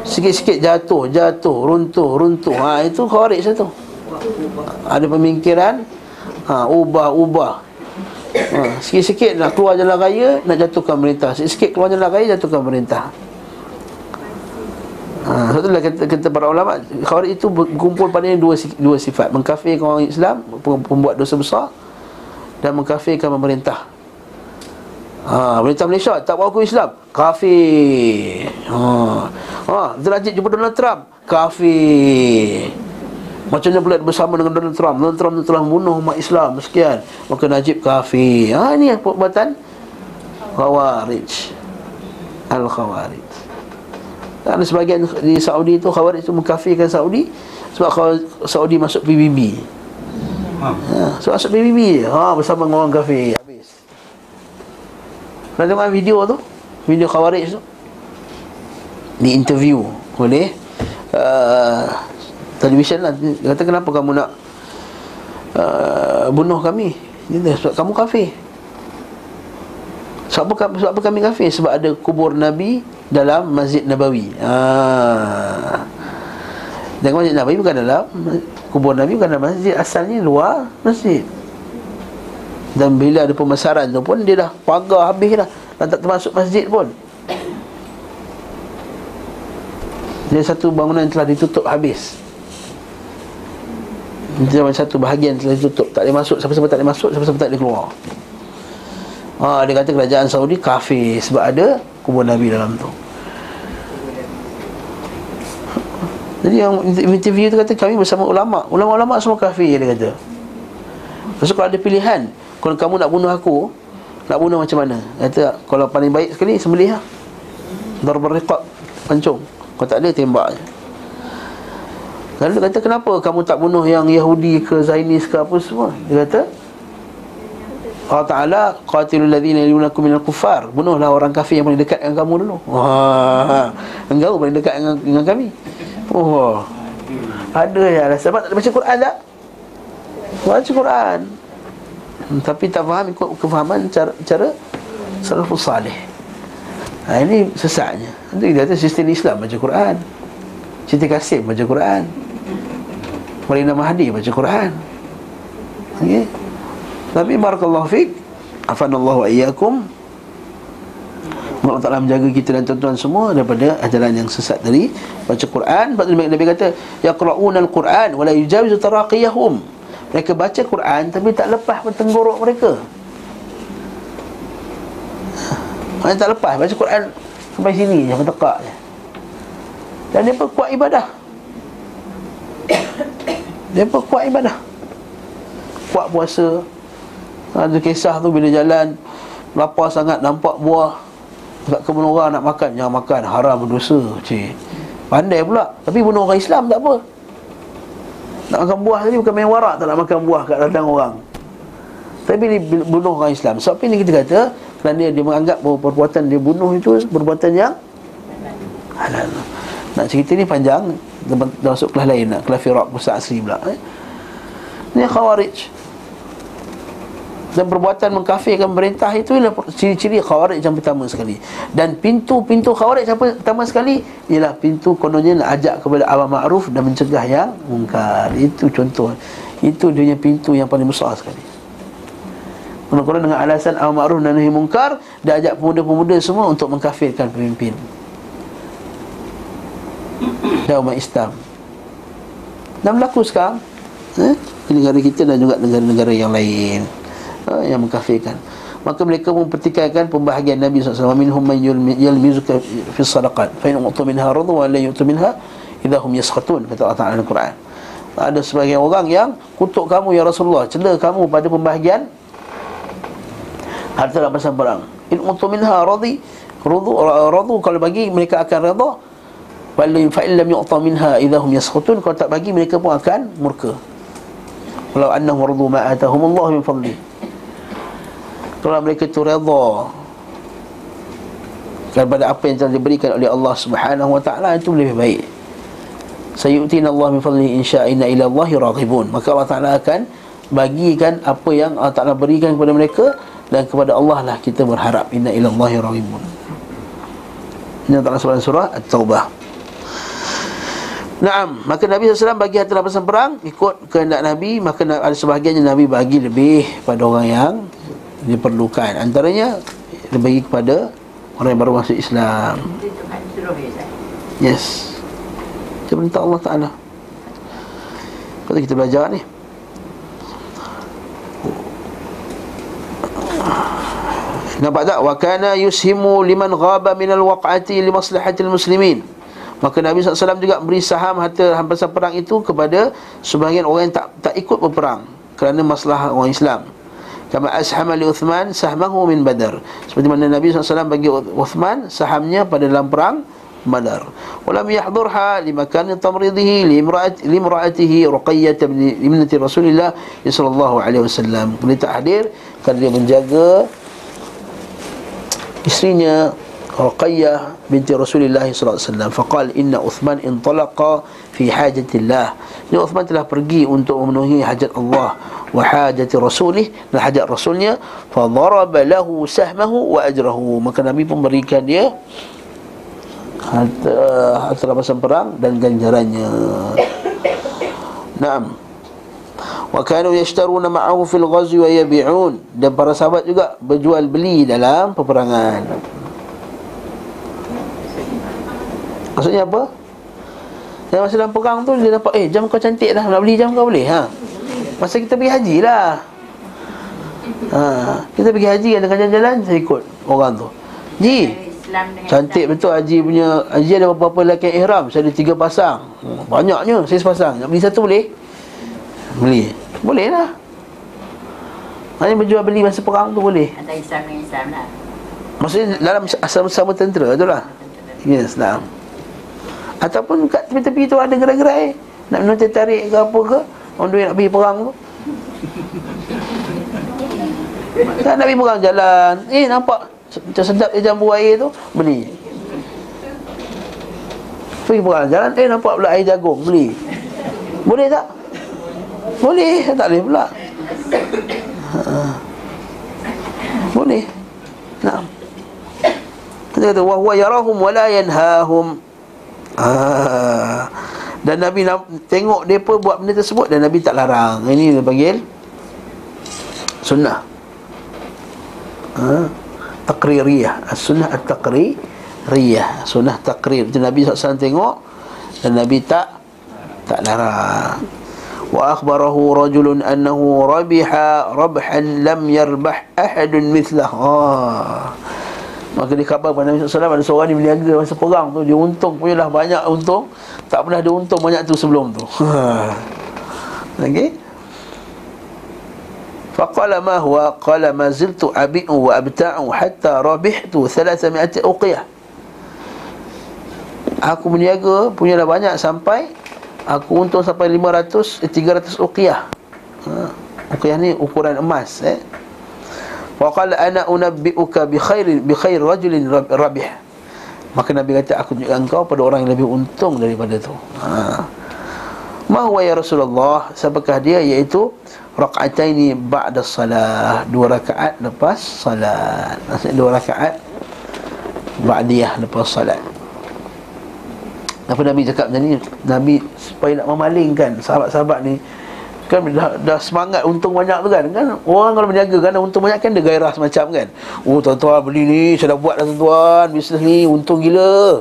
Sikit-sikit jatuh, jatuh, runtuh, runtuh. Ha itu khawarij tu. Ada pemikiran ha ubah, ubah. Ha, sikit-sikit nak keluar jalan raya nak jatuhkan pemerintah. Sikit-sikit keluar jalan raya jatuhkan pemerintah. Ha, sebab itulah kata, kata para ulama Khawarij itu berkumpul pada dua, dua sifat Mengkafirkan orang Islam pem- Pembuat dosa besar Dan mengkafirkan pemerintah ha, Pemerintah Malaysia tak bawa Islam Kafir ha. ha, Derajat jumpa Donald Trump Kafir Macam mana pula bersama dengan Donald Trump? Donald Trump telah membunuh umat Islam Sekian. Maka Najib kafir ha, Ini perbuatan? Khawarij. Al-Khawarij. Ada sebagian di Saudi tu Khawarij tu mengkafirkan Saudi Sebab Khawarij- Saudi masuk PBB ha, So masuk PBB ha, Bersama dengan orang kafir. Habis. Pernah tengok video tu? Video Khawarij tu? Di interview. Oleh uh, Television lah Dia kata kenapa kamu nak uh, Bunuh kami Dia kata sebab kamu kafir sebab apa, sebab apa kami kafir? Sebab ada kubur Nabi dalam Masjid Nabawi. Ha. Dan Masjid Nabawi bukan dalam kubur Nabi bukan dalam masjid asalnya luar masjid. Dan bila ada pemasaran tu pun dia dah pagar habis dah. Dan tak termasuk masjid pun. Dia satu bangunan telah ditutup habis. Dia macam satu bahagian telah ditutup. Tak boleh masuk Siapa-siapa tak boleh masuk Siapa-siapa tak boleh keluar. Ha, Dia kata kerajaan Saudi kafir Sebab ada kubur Nabi dalam tu. Jadi yang interview tu kata Kami bersama ulama' Ulama-ulama semua kafir Dia kata. Tu kalau ada pilihan. Kalau kamu nak bunuh aku Nak bunuh macam mana? Kata Kalau paling baik sekali Sembelih lah Darbar riqab Pancung Kalau tak ada tembak je Lalu dia kata kenapa kamu tak bunuh yang Yahudi ke Zainis ke apa semua? Dia kata Allah Ta'ala Qatilul ladhina yunakum minal kufar Bunuhlah orang kafir yang paling dekat dengan kamu dulu. Wah, Engkau paling dekat dengan, dengan kami. Oh Ada ya lah Sebab tak ada baca Quran tak? Baca Quran. Hmm, Tapi tak faham ikut kefahaman cara, cara Salafus salih. Ha, Ini sesatnya. Itu dia kata sistem Islam baca Quran. Siti Kasim baca Quran Marina Mahdi baca Quran. Okay. Tapi barakallahu fiqh Afanallahu wa iyyakum. Allah Ta'ala menjaga kita dan tuan-tuan semua Daripada ajaran yang sesat tadi. Baca Quran Sebab Nabi kata Yaqra'una al-Quran Wa la yujawizu taraqiyahum. Mereka baca Quran Tapi tak lepas pentenggorok mereka. Mereka tak lepas Baca Quran Sampai sini Sampai tekak je. Dan dia kuat ibadah Dia pun kuat ibadah. Kuat puasa. Ada kisah tu bila jalan Lapar sangat nampak buah Dekat kebun orang nak makan. Jangan makan haram berdosa Cik. Pandai pula. Tapi bunuh orang Islam tak apa. Nak makan buah tadi bukan main warak Tak nak makan buah kat ladang orang. Tapi dia bunuh orang Islam. Sebab apa ni kita kata? Kerana dia menganggap bahawa perbuatan dia bunuh itu Perbuatan yang halal. Nak cerita ni panjang Dah masuk kelas lain nak Kelas firak Pusat asli pula eh? Ni khawarij. Dan perbuatan mengkafirkan pemerintah itu ialah ciri-ciri khawarij yang pertama sekali. Dan pintu-pintu khawarij yang pertama sekali ialah pintu kononnya nak ajak kepada amar ma'ruf dan mencegah yang mungkar. Itu contoh. Itu dia pintu yang paling besar sekali. Quran dengan alasan amar ma'ruf dan nahi mungkar dia ajak pemuda-pemuda semua untuk mengkafirkan pemimpin dan umat Islam. Dan berlaku sekarang. Eh? negara kita dan juga negara-negara yang lain. Ha, yang mengkafirkan. Maka mereka mempertikaikan pembahagian Nabi SAW minhum man yalmizuka fi sadaqat. Fa in utu minha radu wa la yutu minha idza hum yaskhatun kata Allah Taala Al-Quran ada sebagian orang yang kutuk kamu ya Rasulullah cela kamu pada pembahagian harta rampasan perang. In utu minha radu radu. Kalau bagi mereka akan redha wal fa in lam yu'ta minha idza hum yaskhatun kalau tak bagi mereka pun akan murka walau annahum radu ma atahum Allah min fadlihi kalau mereka itu redha kepada apa yang telah diberikan oleh Allah Subhanahu wa taala itu lebih baik. Sayu'tina Allah min fadlihi insya inna ila Allahi raghibun. Maka Allah Taala akan bagikan apa yang Allah Taala berikan kepada mereka dan kepada Allah lah kita berharap inna ila Allahi raghibun. Ini Allah Taala surah At-Taubah. Naam, maka Nabi SAW bagi harta rampasan perang ikut kehendak Nabi, maka ada sebahagiannya Nabi bagi lebih pada orang yang diperlukan. Antaranya bagi kepada orang yang baru masuk Islam. Yes. Itu perintah Allah Ta'ala. Kata kita belajar ni. Nampak tak? Wa kana yushimu liman ghaba minal waq'ati li maslahatil muslimin. Maka Nabi SAW juga beri saham harta hampasan perang itu kepada sebahagian orang yang tak tak ikut berperang kerana masalah orang Islam. Kama ashama li Uthman sahmahu min Badar. Seperti mana Nabi SAW bagi Uthman sahamnya pada dalam perang Badar. Walam yahdurha li makan tamridihi li imra'at li imra'atihi Ruqayyah ibnati Rasulillah sallallahu alaihi wasallam. Beliau tak hadir kerana dia menjaga istrinya Ruqayyah binti Rasulullah sallallahu alaihi wasallam. Faqal inna Uthman intalaqa fi hajatillah. Ini Uthman telah pergi untuk memenuhi hajat Allah wa hajati rasulih dan hajat rasulnya fa daraba lahu sahmahu wa ajrahu. Maka nabi pun berikan dia harta harta rampasan perang dan ganjarannya. Naam. Wa kanu yashtaruna ma'ahu fil ghazwi wa yabi'un. Dan para sahabat juga berjual beli dalam peperangan Maksudnya apa? Yang masa dalam perang tu dia dapat eh jam kau cantik dah nak beli jam kau boleh? Ha. Masa kita pergi haji lah. Ha, Kita pergi haji kan dengan jalan Saya ikut orang tu. Ji Cantik betul Haji punya Haji ada beberapa lelaki ihram? Saya ada tiga pasang. Hmm, Banyaknya Saya sepasang. Nak beli satu boleh? Beli. Boleh lah. Hanya berjual beli masa perang tu boleh. Antara Islam dengan Islam lah. Maksudnya dalam sama-sama tentera tu lah. Yes, nah. Ataupun kat tepi-tepi tu ada gerai-gerai. Nak minum tarik ke apa ke Orang duit nak pergi perang tu. Tak nak pergi perang jalan. Eh nampak Macam sedap dia jambu air tu Beli. Pergi perang jalan Eh nampak pula air jagung Beli. Boleh tak? Boleh Tak boleh pula. Ha. Boleh. Nah Kita kata Wahuwa yarahum wala yanhahum Ah. Dan Nabi tengok mereka buat benda tersebut Dan Nabi tak larang. Ini dia panggil Sunnah. Ha? Taqririyah. Sunnah at-taqririyah. Sunnah taqrir. Jadi Nabi SAW tengok Dan Nabi tak Tak larang. Wa akhbarahu rajulun annahu rabiha Rabhan lam yarbah ahadun mithlah ah. Maka dia khabar pada Nabi SAW Ada seorang ni berniaga masa perang tu Dia untung punya lah banyak untung. Tak pernah ada untung banyak tu sebelum tu. Okey? Faqala ma huwa? Qala ma ziltu abi'u wa abta'u Hatta rabihtu Thalatha uqiyah. Aku berniaga punya lah banyak sampai Aku untung sampai 500 eh, 300 uqiyah. Ha. Uqiyah ni ukuran emas eh Wa qala ana unabbi'uka bi khairin bi khair rajulin rabih. Maka Nabi kata aku tunjukkan engkau pada orang yang lebih untung daripada tu. Ha. Ma huwa ya Rasulullah? Siapakah dia? Iaitu Raka'ataini ba'da salah Dua rakaat lepas salat Maksudnya dua rakaat Ba'diyah lepas salat Apa Nabi cakap macam ni Nabi supaya nak memalingkan Sahabat-sahabat ni Kan dah, dah semangat untung banyak tu kan kan? Orang kalau berniaga kan untung banyak kan Dia gairah semacam kan? Oh tuan-tuan beli ni Saya dah buat dah tuan-tuan Bisnes ni untung gila.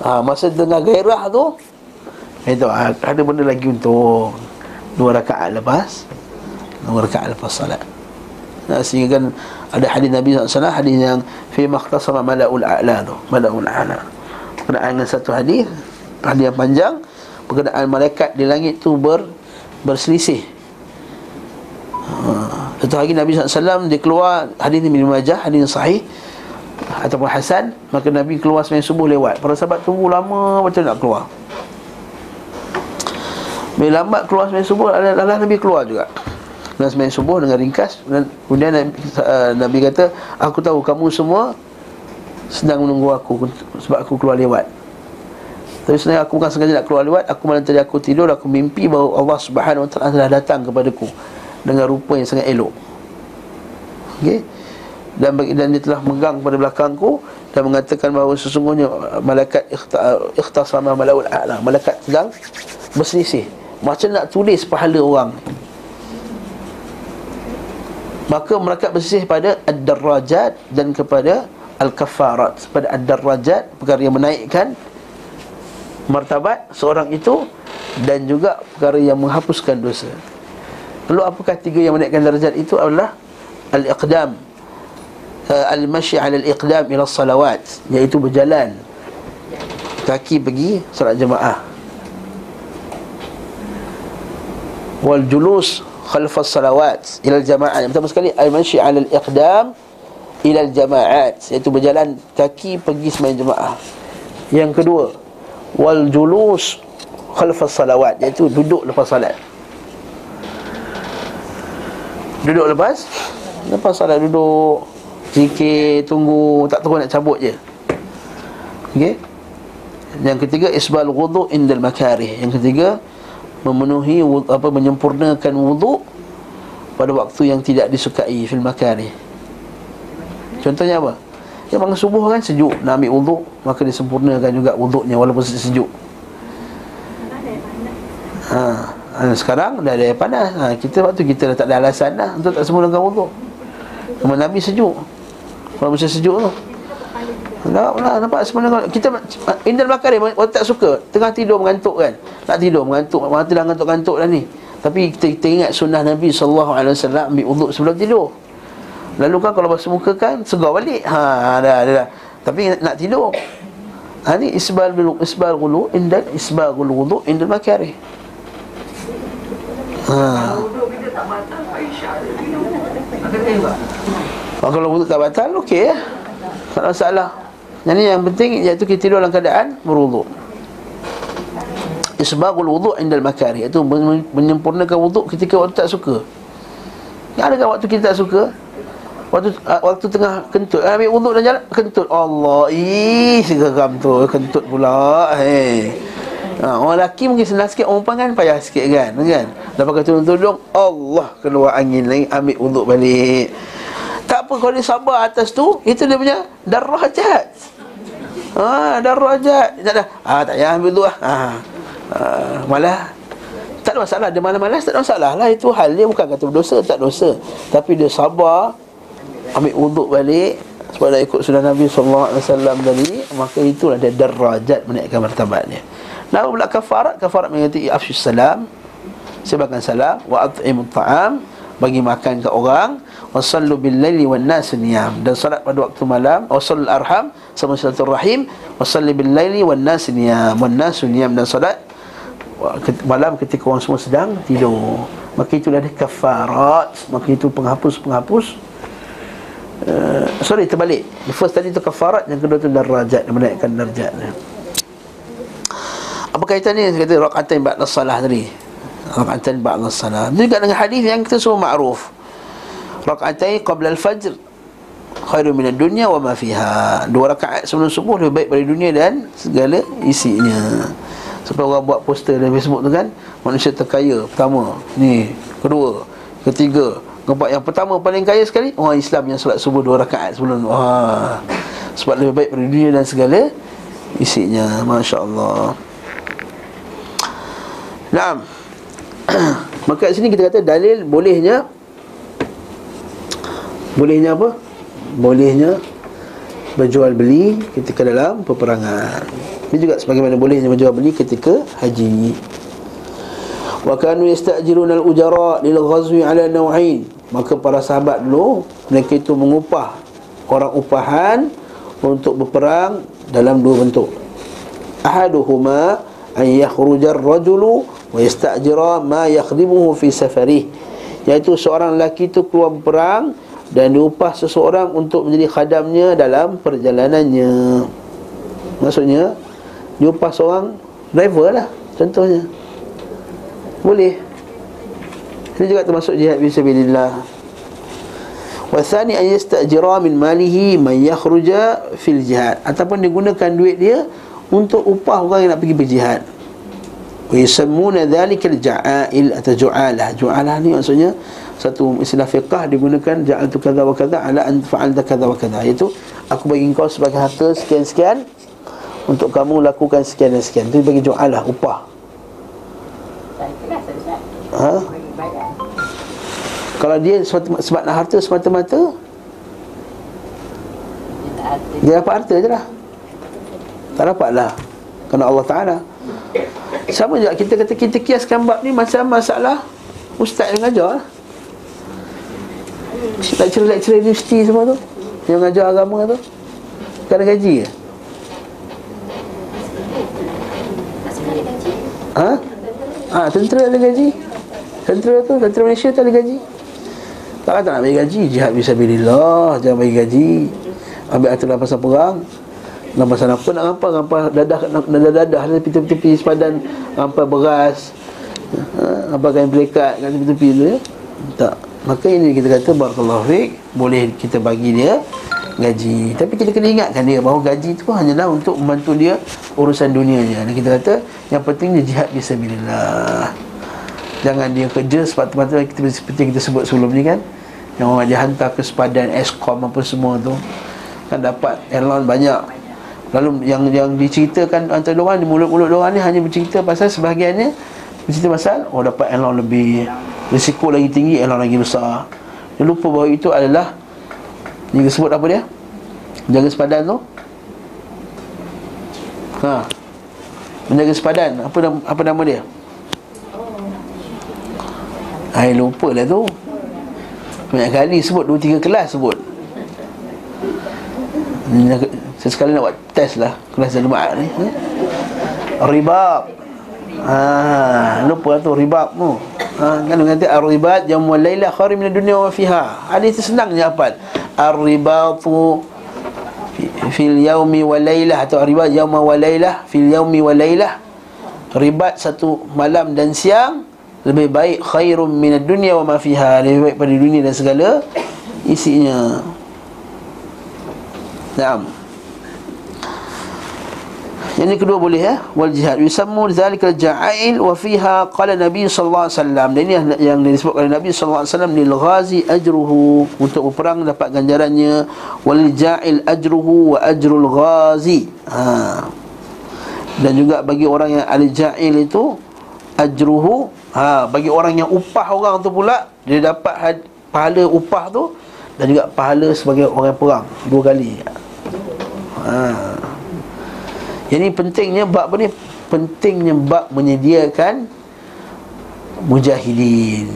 Ha, Masa tengah gairah tu itu ada benda lagi untung. Dua rakaat lepas Dua rakaat lepas salat nah, Sehingga kan Ada hadis Nabi SAW Hadis yang Fi makhtasama mala'ul a'la tu Mala'ul a'la. Berkenaan dengan satu hadis Hadis yang panjang Berkenaan malaikat di langit tu ber, Berselisih. Ha. Satu hari Nabi SAW Dia keluar Hadis ni minum majah Hadis sahih Ataupun Hasan Maka Nabi keluar semayang subuh lewat. Para sahabat tunggu lama Macam nak keluar. Bila lambat keluar semayang subuh Adalah Nabi keluar juga. Dan semayang subuh dengan ringkas dan Kemudian Nabi, uh, Nabi kata Aku tahu kamu semua Sedang menunggu aku Sebab aku keluar lewat Tapi sebenarnya aku bukan sengaja nak keluar lewat. Aku malam tadi aku tidur Aku mimpi bahawa Allah subhanahu wa ta'ala Telah datang kepadaku Dengan rupa yang sangat elok. Okay dan dan dia telah megang pada belakangku dan mengatakan bahawa sesungguhnya malaikat ikhtasama malaul a'la malaikat sedang berselisih. Macam nak tulis pahala orang. Maka mereka bersih pada Ad-Darrajat dan kepada Al-Kafarat Pada Ad-Darrajat Perkara yang menaikkan Martabat seorang itu Dan juga perkara yang menghapuskan dosa Lalu apakah tiga yang menaikkan darjat itu adalah Al-Iqdam uh, Al-Mashi al-Iqdam ila salawat Iaitu berjalan Kaki pergi salat jemaah wal julus khalf salawat ila al-jama'at. Pertama sekali al-mashi 'ala al-iqdam ila al-jama'at, iaitu berjalan kaki pergi sembahyang jemaah. Yang kedua, wal julus khalf salawat, iaitu duduk lepas salat. Duduk lepas lepas salat duduk zikir tunggu tak tahu nak cabut je. Okey. Yang ketiga isbal wudu indal makarih. Yang ketiga memenuhi apa menyempurnakan wuduk pada waktu yang tidak disukai fil makani. Contohnya apa? Ya bangun subuh kan sejuk nak ambil wuduk maka disempurnakan juga wuduknya walaupun sejuk. Ha, ha, sekarang dah ada air panas. Ha, kita waktu kita dah tak ada alasan dah untuk tak sempurnakan wuduk. Cuma Nabi sejuk. Masa sejuk tu. Tak lah nampak sebenarnya kita Indal Bakari waktu tak suka tengah tidur mengantuk kan. Tak tidur mengantuk mata dah ngantuk-ngantuk dah ni. Tapi kita, kita ingat sunnah Nabi wasallam ambil wuduk sebelum tidur. Lalu kan kalau basuh muka kan segar balik. Ha dah dah. dah. Tapi nak tidur. Ha ni isbal bil isbal ghulu indal isbal ghulu indal makari. Ha. Kalau wuduk tak batal, okey ya. Tak masalah. Yang ni yang penting iaitu kita tidur dalam keadaan berwuduk. Isbagul wuduk indal makari Iaitu menyempurnakan wuduk ketika waktu tak suka Yang adakah waktu kita tak suka Waktu uh, waktu tengah kentut. Ambil wuduk dan jalan Kentut. Allah Ih Geram tu. Kentut pula Hey Ha, orang lelaki mungkin senang sikit Orang perempuan kan payah sikit kan kan? Dah pakai tudung-tudung Allah keluar angin lagi Ambil wuduk balik. Tak apa kalau dia sabar atas tu Itu dia punya darajat Ha, darajat Tak ada. Ha, Tak payah ambil wuduk lah. Ha. Ah, malah tak ada masalah. Dia malah malas tak ada masalah lah. Itu hal dia bukan kata berdosa tak dosa tapi dia sabar ambil wuduk balik sebab dah ikut sunnah Nabi wasallam tadi maka itulah dia derajat menaikkan martabatnya. Nama pula kafarat Kafarat mengatakan Afshus salam Sebarkan salam Wa at'imut ta'am Bagi makan ke orang Wasallu bil layli wan nas niyam Dan salat pada waktu malam Wasallul arham Sama salatul rahim Wasallu bil layli wan nas niyam Wan nas niyam Dan salat malam ketika orang semua sedang tidur. Maka itulah ada kafarat maka itu penghapus-penghapus uh, sorry terbalik. The first tadi itu kafarat yang kedua itu darajat menaikkan darjat apa kaitan ni kata rakaatain ba'da salah tadi. Rakaatain ba'da salah. Ini juga dengan hadis yang kita semua makruf rakaatain qabla al-fajr. Khairu min ad-dunya wa ma fiha. Dua rakaat sebelum subuh lebih baik daripada dunia dan segala isinya. Sampai orang buat poster dalam Facebook tu kan Manusia terkaya. Pertama Ni. Kedua Ketiga Nampak yang pertama paling kaya sekali Orang Islam yang solat subuh dua rakaat sebelum Wah. Sebab lebih baik pada dunia dan segala Isinya Masya Allah Nah Maka sini kita kata dalil bolehnya Bolehnya apa? Bolehnya Berjual beli ketika dalam peperangan. Ini juga sebagaimana bolehnya berjual beli ketika haji Wa kanu yasta'jiruna al-ujara lil ghazwi ala naw'ain. Maka para sahabat dulu Mereka itu mengupah Orang upahan Untuk berperang dalam dua bentuk. Ahaduhuma An yakhrujar rajulu Wa yasta'jira ma yakhdimuhu fi safarih. Iaitu seorang lelaki itu keluar berperang dan diupah seseorang untuk menjadi khadamnya dalam perjalanannya. Maksudnya diupah seorang driver lah contohnya boleh. Ini juga termasuk jihad fisabilillah wa thani an yastajira min malihi man yakhruja fil jihad. Ataupun digunakan duit dia untuk upah orang yang nak pergi berjihad. Yusammuna dhalika al-ja'ail atau ju'alah. Ju'alah ni maksudnya satu istilah fiqah digunakan ja'altu kadza wa kadza ala an fa'alta kadza wa kadza iaitu aku bagi kau sebagai harta sekian-sekian untuk kamu lakukan sekian dan sekian. Itu bagi ju'alah upah ha? kalau dia sebab, nak harta semata-mata? Dia dapat harta je lah. Tak dapat lah. Kerana Allah Ta'ala. Sama juga kita kata kita kiaskan bab ni macam masalah ustaz yang ajar lah. Lecturer-lecturer universiti semua tu. Yang mengajar agama tu. Tak ada gaji ke? Ha? Ha, tentera ada gaji Tentera tu, tentera Malaysia tak ada gaji? Tak kata nak bagi gaji Jihad bisa bilillah Jangan bagi gaji. Ambil aturan pasal perang. Nak pasal apa? Nak apa Nampak dadah dadah-dadah Tepi-tepi sepadan Nampak beras. Ha, Nampak kain pelikat kat tepi-tepi tu ya. Tak. Maka ini kita kata Barakallahu fiqh Boleh kita bagi dia gaji. Tapi kita kena ingatkan dia Bahawa gaji itu hanyalah untuk membantu dia Urusan dunianya. Dan kita kata Yang penting dia jihad Bismillah Jangan dia kerja sepatu-patu kita Seperti kita sebut sebelum ni kan. Yang orang dia hantar ke sepadan Eskom apa semua tu Kan dapat airline banyak. Lalu yang yang diceritakan antara orang di mulut-mulut orang ni hanya bercerita pasal sebahagiannya bercerita pasal oh dapat airline lebih risiko lagi tinggi airline lagi besar. Dia lupa bahawa itu adalah dia sebut apa dia? Menjaga sepadan tu. Ha. Menjaga sepadan. Apa nama, apa nama dia Hai lupa lah tu. Banyak kali sebut Dua tiga kelas sebut. Saya sekali nak buat test lah Kelas Jumaat ni ha? Ribab. Ha, Lupa lah tu Ribab tu. Ha, Kan kata Ar-ribat Jam wa layla Khari min dunia wa fiha. Hadis itu senang je hafal Ar-ribatu Fil yaumi wa laylah Atau ar-ribat Yauma wa laylah Fil yaumi wa laylah Ribat satu malam dan siang lebih baik khairum minad dunya wa ma fiha. Lebih baik pada dunia dan segala isinya. Naam. Yang kedua boleh ya wal jihad. Yusammu dzalika al-ja'ail wa fiha qala nabi sallallahu alaihi wasallam. Dan ini yang disebut oleh nabi sallallahu alaihi wasallam lil ghazi ajruhu. Untuk berperang dapat ganjarannya. Wal ja'il ajruhu wa ajrul ghazi. Ha. Dan juga bagi orang yang al-ja'il itu ajruhu ha bagi orang yang upah orang tu pula dia dapat had, pahala upah tu dan juga pahala sebagai orang perang dua kali. Ha. Jadi pentingnya bab apa ni? Pentingnya bab menyediakan mujahidin.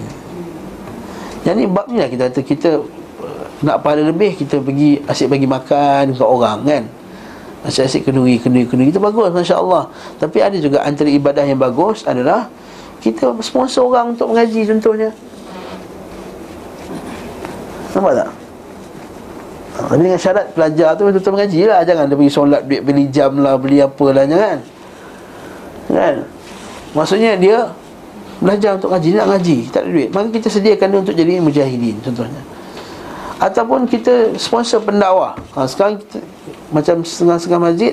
Jadi bab ni lah kita kata kita nak pahala lebih kita pergi asyik bagi makan ke orang kan? Asyik-asyik kenduri kenduri kenduri. Itu bagus masya-Allah. Tapi ada juga antara ibadah yang bagus adalah kita sponsor orang untuk mengaji contohnya. Nampak tak? Ha, tapi dengan syarat pelajar tu betul-betul mengaji lah. Jangan dia pergi solat duit beli jam lah Beli apa lah jangan. Kan? Maksudnya dia Belajar untuk ngaji, dia nak ngaji Tak ada duit. Maka kita sediakan dia untuk jadi mujahidin Contohnya. Ataupun kita sponsor pendakwah. Ha, Sekarang kita Macam setengah-setengah masjid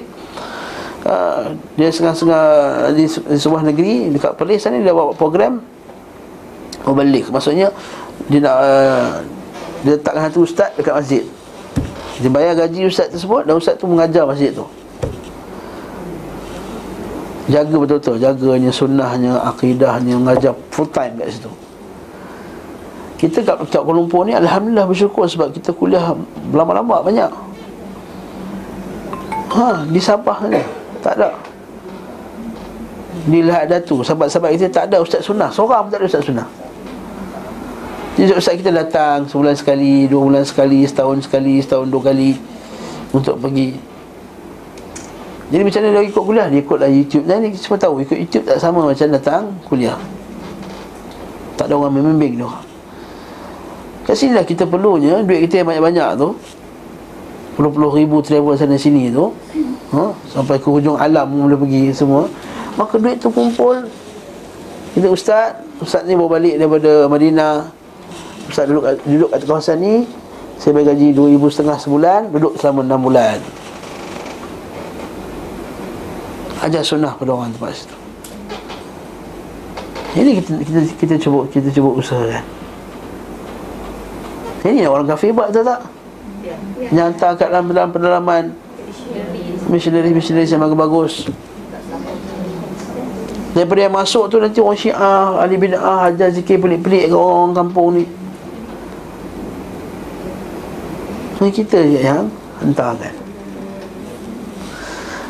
uh, Dia sengah-sengah di, di sebuah negeri Dekat Perlis sana dia buat program Mubalik Maksudnya Dia nak uh, Dia letakkan satu ustaz dekat masjid. Dia bayar gaji ustaz tersebut Dan ustaz tu mengajar masjid tu. Jaga betul-betul Jaganya, sunnahnya, akidahnya Mengajar full time kat situ. Kita kat, kat Kuala Lumpur ni Alhamdulillah bersyukur sebab kita kuliah lama-lama banyak. Ha, di Sabah ni Tak ada. Di Lahad Datu. Sahabat-sahabat kita tak ada Ustaz Sunnah. Seorang pun tak ada Ustaz Sunnah. Jadi Ustaz kita datang Sebulan sekali Dua bulan sekali Setahun sekali Setahun dua kali Untuk pergi. Jadi macam mana dia ikut kuliah? Dia ikutlah YouTube. Dan ni semua tahu Ikut YouTube tak sama macam datang kuliah. Tak ada orang membimbing tu Kat sini lah kita perlunya Duit kita yang banyak-banyak tu. Puluh-puluh ribu travel sana sini tu ha? Sampai ke hujung alam boleh pergi semua. Maka duit tu kumpul. Kita ustaz Ustaz ni bawa balik daripada Madinah. Ustaz duduk, duduk kat kawasan ni. Saya bayar gaji dua ribu setengah sebulan Duduk selama enam bulan. Ajar sunnah pada orang tempat situ. Ini kita kita kita cuba kita cuba usahakan. Ini orang kafir buat betul tak? Yang hantar kat dalam dalam pedalaman Missionary-missionary yang bagus-bagus. Daripada yang masuk tu nanti orang syiah Ahli bid'ah Ajar zikir pelik-pelik kat orang kampung ni. Ini kita je yang hantarkan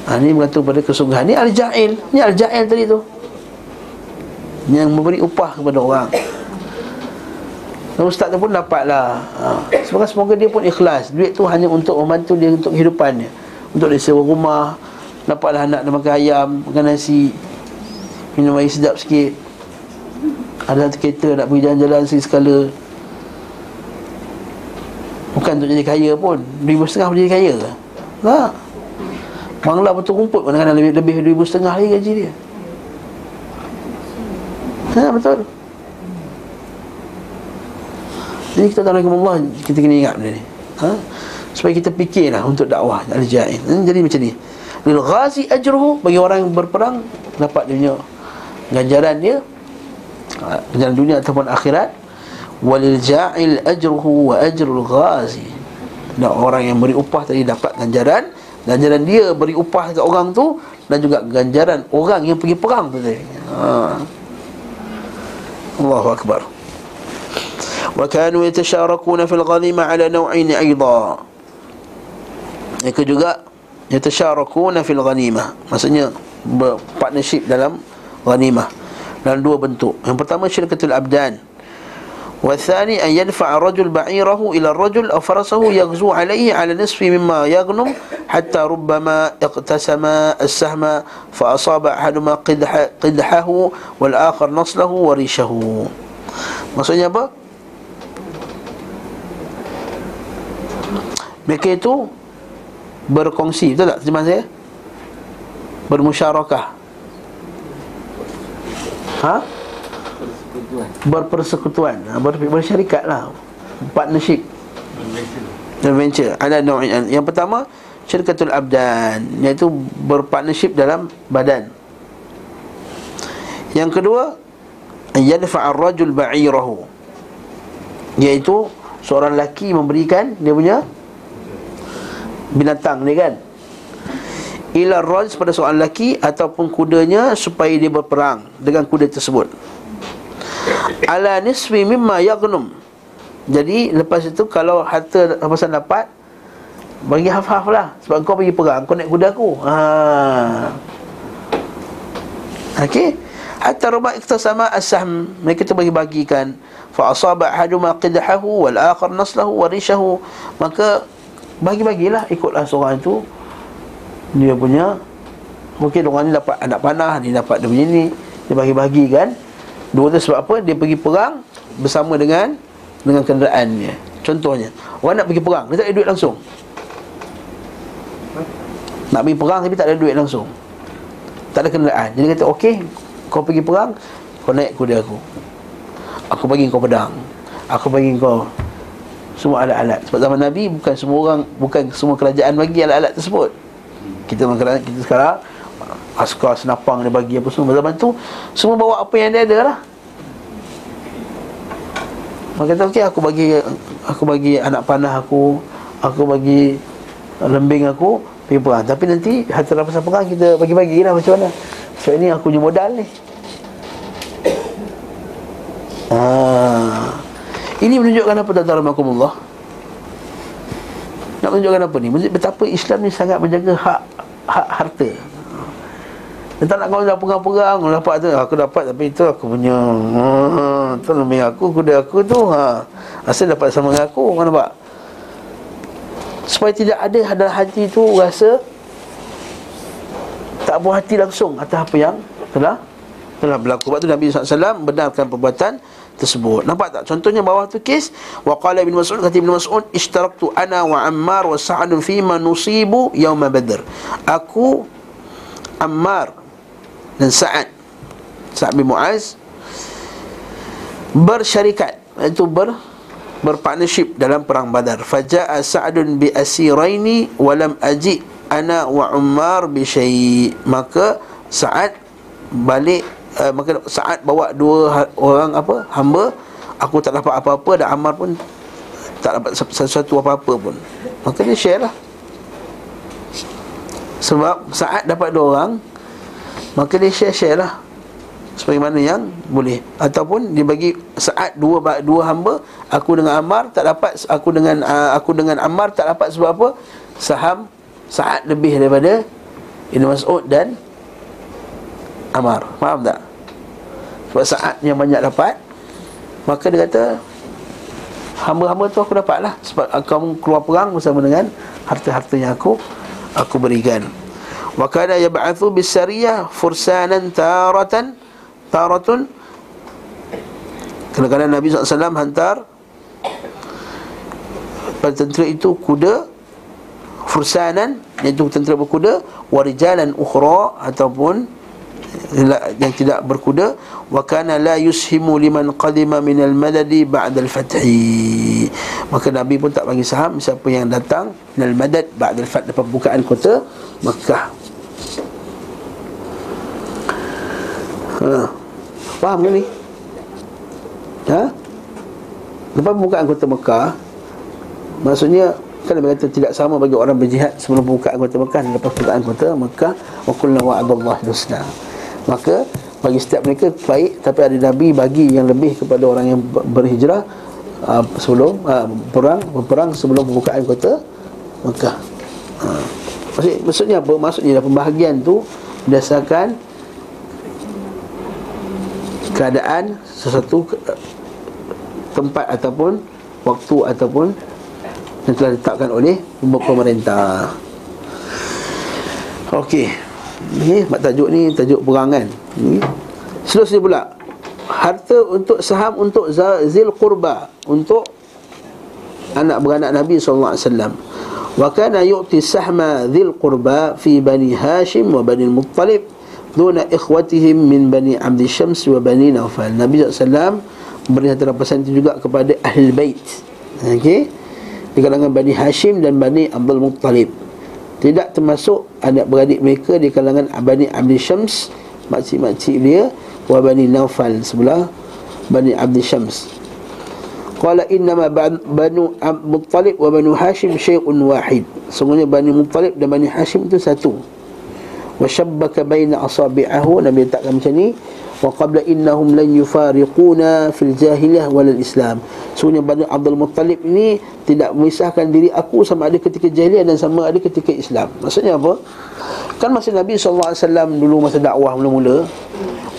ha, Ini bergantung pada kesungguhan. Ini Al-Ja'il. Ini Al-Ja'il tadi tu. Yang memberi upah kepada orang. Dan ustaz tu pun dapat lah. Ha. Semoga, semoga dia pun ikhlas. Duit tu hanya untuk membantu dia untuk kehidupannya Untuk dia sewa rumah Dapatlah anak dia makan ayam Makan nasi Minum air sedap sikit Ada satu kereta nak pergi jalan-jalan sekali-sekala Bukan untuk jadi kaya pun Ribu setengah pun jadi kaya? Tak Bangla betul rumput Kadang-kadang lebih, lebih ribu setengah lagi gaji dia Ha betul jadi kita tahu Allah kita kena ingat benda ni. Ha? Supaya kita fikirlah untuk dakwah al-jahil. Jadi macam ni. Lil ghazi ajruhu bagi orang yang berperang dapat dia ganjaran dia ha, ganjaran dunia ataupun akhirat walil ja'il ajruhu wa ajrul ghazi. Dan orang yang beri upah tadi dapat ganjaran ganjaran dia beri upah ke orang tu dan juga ganjaran orang yang pergi perang tu tadi. Ha. Allahu akbar. وكانوا يتشاركون في الغنيمة على نوعين أيضا Mereka juga Yatasyarakuna fil ghanimah Maksudnya Partnership dalam Ghanimah Dalam dua bentuk Yang pertama syirkatul abdan والثاني أن يدفع الرجل بعيره إلى الرجل أو فرسه يغزو عليه على نصف مما يغنم حتى ربما اقتسم السهم فأصاب أحدهما قدح قدحه والآخر نصله وريشه Maksudnya apa? Mereka itu Berkongsi, betul tak terjemahan saya? Bermusyarakah. Ha? Berpersekutuan. Ha, ber, Bersyarikat lah. Partnership. Adventure. Ada nau'in Yang pertama Syirkatul Abdan. Iaitu berpartnership dalam badan. Yang kedua Yadfa'ar rajul ba'irahu. Iaitu Seorang lelaki memberikan Dia punya binatang ni kan? Ila rajz pada seorang lelaki ataupun kudanya supaya dia berperang dengan kuda tersebut. Ala nisfi mimma yaghnum jadi lepas itu kalau harta rampasan dapat bagi haf-haf lah. Sebab kau pergi perang kau naik kuda aku. Ha. Okey? Hatta ruba iktasama as-sahm. Mereka tu bagi-bagikan. Fa asaba ahaduma qidahu wal akhar naslahu wa rishahu. Maka bagi-bagilah ikutlah seorang itu. Dia punya mungkin orang ni dapat anak panah dia dapat dia punya ni. Dia bagi-bagi kan. Dua tu sebab apa? Dia pergi perang bersama dengan dengan kenderaannya contohnya orang nak pergi perang dia tak ada duit langsung. Nak pergi perang tapi tak ada duit langsung. Tak ada kenderaan. Jadi kata okey kau pergi perang kau naik kuda aku. Aku bagi kau pedang. Aku bagi kau semua alat-alat. Sebab zaman Nabi bukan semua orang bukan semua kerajaan bagi alat-alat tersebut. Kita kita sekarang Askar senapang dia bagi apa semua. Zaman tu Semua bawa apa yang dia ada lah Maka kata okey aku bagi Aku bagi anak panah aku Aku bagi Lembing aku Pergi perang. Tapi nanti Harta rampasan perang Kita bagi-bagi lah macam mana. Sebab ini aku punya modal ni. Ah. Ini menunjukkan apa tuan-tuan rahmatullah Nak menunjukkan apa ni? Betapa Islam ni sangat menjaga hak Hak harta. Dia tak nak kau dah perang-perang Dapat tu. Aku dapat tapi itu aku punya ha, Tu lebih aku Kuda aku tu ha. Asal dapat sama dengan aku Kau nampak? Supaya tidak ada dalam hati tu Rasa Tak buah hati langsung Atas apa yang Telah Telah berlaku. Sebab tu Nabi SAW Benarkan perbuatan tersebut. Nampak tak? Contohnya bawah tu kes Wa qala ibn Mas'ud Kata ibn Mas'ud Ishtaraktu ana wa Ammar wa Sa'adun fima nusibu Yawma Badr. Aku Ammar dan Sa'ad Sa'ad bin Mu'az bersyarikat iaitu ber berpartnership dalam perang Badar. Faja'a Sa'adun bi asiraini walam aji ana wa Ummar bi syai. Maka Sa'ad balik uh, maka Sa'ad bawa dua ha, orang apa hamba aku tak dapat apa-apa dan Ammar pun tak dapat sesuatu apa-apa pun. Maka dia share lah. Sebab Sa'ad dapat dua orang Maka dia share-share lah. Sebagaimana yang boleh. Ataupun dia bagi saat dua dua hamba Aku dengan Ammar tak dapat Aku dengan uh, aku dengan Ammar tak dapat sebab apa? Saham saat lebih daripada Ibn Mas'ud dan Ammar Faham tak? Sebab saat yang banyak dapat Maka dia kata Hamba-hamba tu aku dapat lah Sebab kamu keluar perang bersama dengan Harta-harta yang aku Aku berikan. Wa kana yab'athu bisariyah fursanan taratan taratun. Kadang-kadang Nabi SAW hantar pada tentera itu kuda fursanan iaitu tentera berkuda warijalan ukhra ataupun yang tidak berkuda wa kana la yushimu liman qadima min al-madadi ba'da al-fathi maka nabi pun tak bagi saham siapa yang datang min al-madad ba'da al-fath lepas bukaan kota Makkah Ha. Faham ke ni? Ha? Lepas pembukaan kota Mekah Maksudnya Kan Nabi kata tidak sama bagi orang berjihad Sebelum pembukaan kota Mekah Dan lepas pembukaan kota Mekah Wa kulna wa'adallah dusna Maka bagi setiap mereka baik Tapi ada Nabi bagi yang lebih kepada orang yang berhijrah uh, Sebelum uh, perang Berperang sebelum pembukaan kota Mekah uh. Maksudnya, maksudnya apa? Maksudnya pembahagian tu Berdasarkan keadaan sesuatu tempat ataupun waktu ataupun yang telah ditetapkan oleh pemerintah. Okey. Ni mak tajuk ni tajuk perangan. Ni. Seterusnya pula harta untuk saham untuk zil qurba untuk anak beranak Nabi sallallahu alaihi wasallam. Wa kana yu'ti sahma dhil qurba fi bani Hashim wa bani Muttalib duna ikhwatihim min bani Abdi Syams wa bani Naufal. Nabi SAW beri harta rampasan itu juga kepada ahli bait. Okey. Di kalangan Bani Hashim dan Bani Abdul Muttalib. Tidak termasuk anak beradik mereka di kalangan Bani Abdi Syams, makcik-makcik dia, wa Bani Naufal sebelah Bani Abdi Syams. Qala innama Banu Muttalib wa Banu Hashim syai'un wahid. Semuanya Bani Muttalib dan Bani Hashim itu satu wa shabbaka baina asabi'ahu Nabi letakkan macam ni wa qabla innahum lan yufariquna fil jahiliyah wal islam. Sebenarnya Bani Abdul Muttalib ini tidak memisahkan diri aku sama ada ketika jahiliyah dan sama ada ketika Islam. Maksudnya apa? Kan masa Nabi SAW dulu masa dakwah mula-mula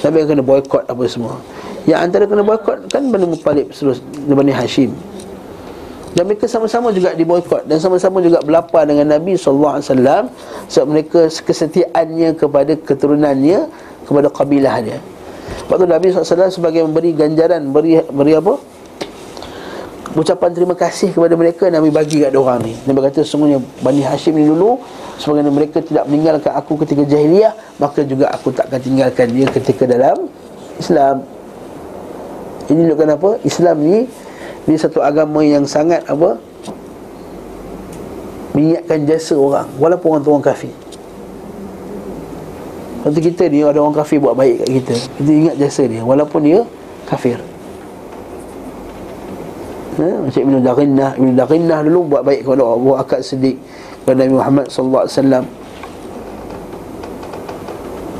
Nabi kena boykot apa semua. Yang antara kena boykot kan Bani Muttalib terus Bani Hashim. Dan mereka sama-sama juga diboykot dan sama-sama juga berlapar dengan Nabi wasallam sebab mereka kesetiaannya kepada keturunannya kepada kabilah dia. Waktu Nabi SAW sebagai memberi ganjaran beri beri apa? Ucapan terima kasih kepada mereka Nabi bagi kat orang ni. Nabi kata sesungguhnya Bani Hashim ni dulu sebagaimana mereka tidak meninggalkan aku ketika jahiliyah, maka juga aku tak akan tinggalkan dia ketika dalam Islam. Ini menunjukkan apa? Islam ni ini satu agama yang sangat apa? Mengingatkan jasa orang Walaupun orang tu orang kafir Lepas tu kita ni ada orang kafir buat baik kat kita. Kita ingat jasa dia Walaupun dia kafir. Ha? Macam Ibn Daqinnah. Ibn Daqinnah dulu buat baik kepada Allah Buat akad sedik kepada Nabi Muhammad SAW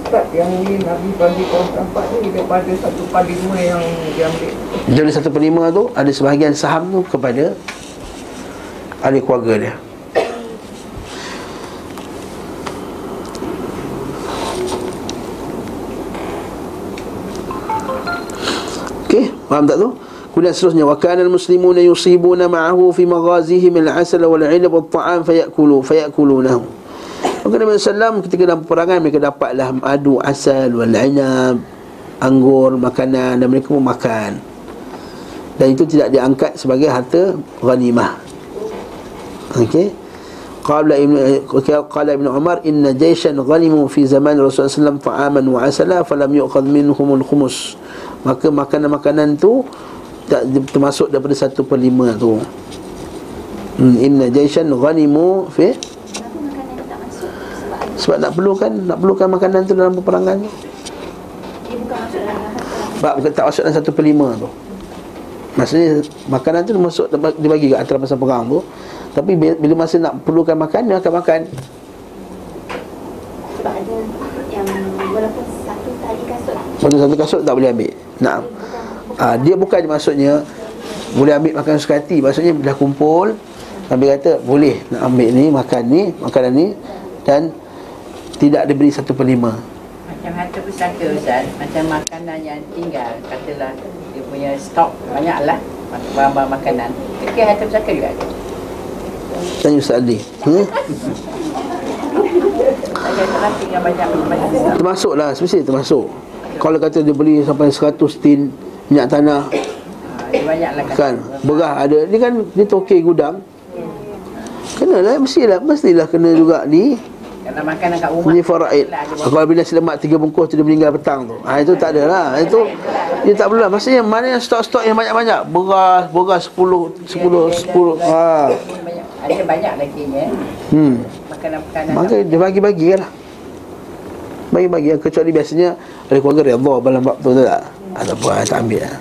Ustaz yang ni Nabi bagi kaum tempat ni daripada satu per lima yang diambil. Jadi satu per lima tu Ada sebahagian saham tu kepada Ahli keluarga dia faham tak tu? Kemudian seterusnya wa kana al-muslimuna yusibuna ma'ahu fi maghazihim al-'asal wal 'inab wat-ta'am fayakulu fayakulunahu. Maka Nabi sallam ketika dalam peperangan mereka dapatlah madu, asal wal 'inab, anggur, makanan dan mereka pun makan. Dan itu tidak diangkat sebagai harta ghanimah. Okey. Qala Ibn qala Ibn Umar inna jayshan ghanimu fi zaman Rasulullah sallallahu alaihi wasallam ta'aman wa asala falam yu'khadh minhum al-khumus. Maka makanan-makanan tu tak termasuk daripada satu per lima tu. Hmm, Inna jaishan ghanimu fi? Sebab nak perlukan Nak perlukan makanan tu dalam peperangan tu. Sebab bukan tak masuk dalam satu per lima tu. Maksudnya Makanan tu masuk Dibagi kat antara masa perang tu. Tapi bila masa nak perlukan makan Dia akan makan. Sebab ada yang walaupun satu tali kasut. Satu satu kasut tak boleh ambil Nah ha, Dia bukan maksudnya Boleh ambil makan suka hati. Maksudnya dah kumpul Nabi kata boleh nak ambil ni Makan ni Makanan ni Dan Tidak diberi satu per lima. Macam harta pusaka Ustaz. Macam makanan yang tinggal Katalah Dia punya stok banyak lah Bahan-bahan makanan. Kira harta pusaka juga ada. Tanya Ustaz Ali hmm? Saya telah tinggal banyak banyak stok Termasuk lah Semestinya termasuk Kalau kata dia beli sampai 100 tin Minyak tanah ha, Dia banyak lah Kan? Berah ada. Ni kan Dia tokey gudang. Kenalah Mestilah Mestilah kena juga ni. Kalau makanan kat rumah. Ni faraid. Lah. Kalau bila selemak tiga bungkus tu dia meninggal petang tu. Ha, Itu tak ada lah Itu Dia tak perlu lah. Maksudnya mana yang stok-stok yang banyak-banyak? Beras Beras 10 10 10 ha. Ada banyak lagi ya. Hmm. Makanan-makanan Maka dia bagi-bagi lah. Bagi-bagi lah. Kecuali biasanya Ada keluarga redha dalam bab tu tak? Ada apa tak ambil lah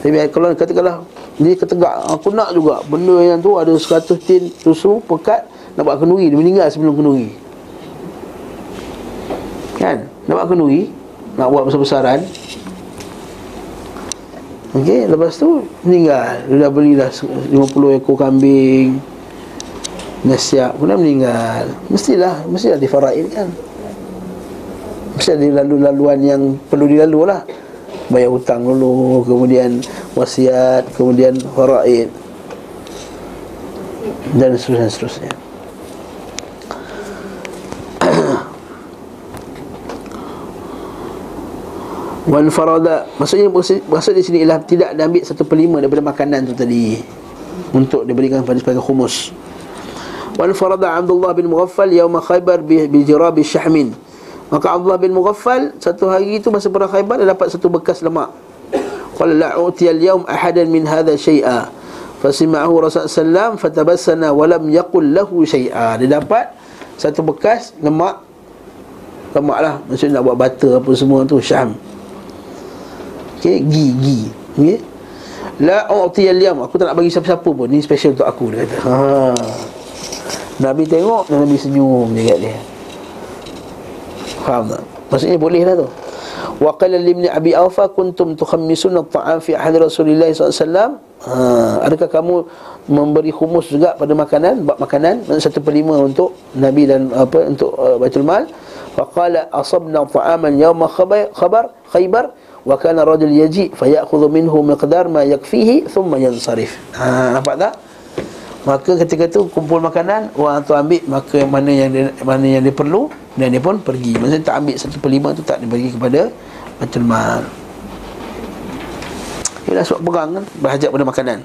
Tapi kalau katakanlah Dia ketegak Aku nak juga. Benda yang tu ada 100 tin susu Pekat Nak buat kenduri. Dia meninggal sebelum kenduri. Kan? Nak buat kenduri Nak buat besar-besaran. Okey, lepas tu meninggal. Dia dah belilah 50 ekor kambing. Dah siap Kemudian meninggal. Mestilah Mestilah difaraid kan Mesti ada lalu-laluan yang Perlu dilalu lah. Bayar hutang dulu Kemudian Wasiat Kemudian faraid. Dan seterusnya seterusnya. Wan farada. Maksudnya maksud, di sini ialah Tidak diambil satu per lima daripada makanan tu tadi. Untuk diberikan pada sebagai khumus. Wan farada Abdullah bin Mughaffal Yawma khaybar bi, bi jirabi syahmin Maka Abdullah bin Mughaffal Satu hari itu masa perang khaybar Dia dapat satu bekas lemak. Qala la'uti al-yawm ahadan min hadha syai'a Fasima'ahu Rasulullah SAW Fatabassana walam yaqul lahu syai'a Dia dapat satu bekas lemak. Lemak lah Maksudnya nak buat butter apa semua tu Syam. Okay, gi, gi okay. La u'ti al-yam Aku tak nak bagi siapa-siapa pun. Ni special untuk aku Dia kata. Ha. Nabi tengok dan Nabi senyum je kat dia Faham tak? Maksudnya boleh lah tu. Wa qala limni Abi Awfa kuntum tukhammisun at-ta'am fi ahli Rasulillah SAW ha, adakah kamu memberi khumus juga pada makanan bab makanan satu per lima untuk Nabi dan apa untuk uh, Baitul Mal? Fa qala asabna ta'aman yawma khabar khaybar wa kana rajul yaji fa ya'khudhu minhu miqdar ma yakfihi thumma yansarif. Ha nampak tak maka ketika tu kumpul makanan orang tu ambil maka mana yang dia, mana yang dia perlu dan dia pun pergi. Maksudnya tak ambil satu per lima tu tak dibagi kepada Baitul Mal. Ialah sebab perang kan Berhajat pada makanan.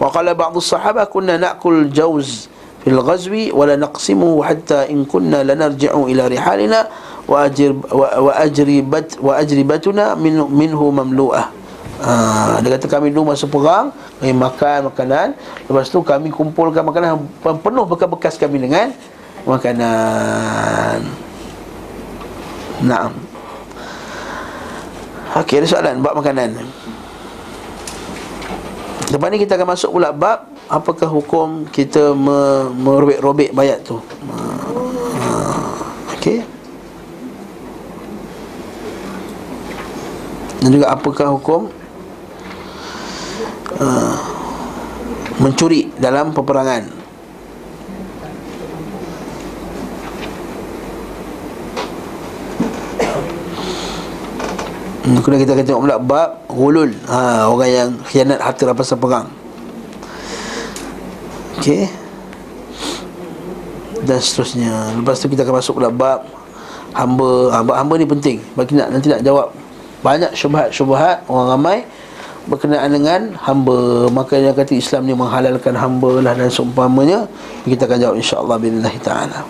Wa qala ba'du sahabah Kunna na'kul jawz Fil ghazwi Wa la naqsimu Hatta in kunna lanarji'u ila rihalina Wa ajir Wa, wa ajribat Wa ajribatuna min, Minhu mamlu'ah Ha, dia kata kami dulu masa perang Kami makan makanan Lepas tu kami kumpulkan makanan Penuh bekas-bekas kami dengan Makanan Naam. Okey, ada soalan bab makanan. Lepas ni kita akan masuk pula bab apakah hukum kita me, merobek-robek bayat tu. Ha, Okey. Dan juga apakah hukum uh, mencuri dalam peperangan. Hmm, Kemudian kita akan tengok pula bab Hulul. Ha, Orang yang khianat harta rampasan perang. Okey. Dan seterusnya. Lepas tu kita akan masuk pula bab Hamba. Ha, Bab hamba ni penting. Bagi nak, nanti nak jawab Banyak syubhat-syubhat Orang ramai Berkenaan dengan hamba. Maka yang kata Islam ni menghalalkan hamba lah Dan seumpamanya. Kita akan jawab insyaAllah Bismillahirrahmanirrahim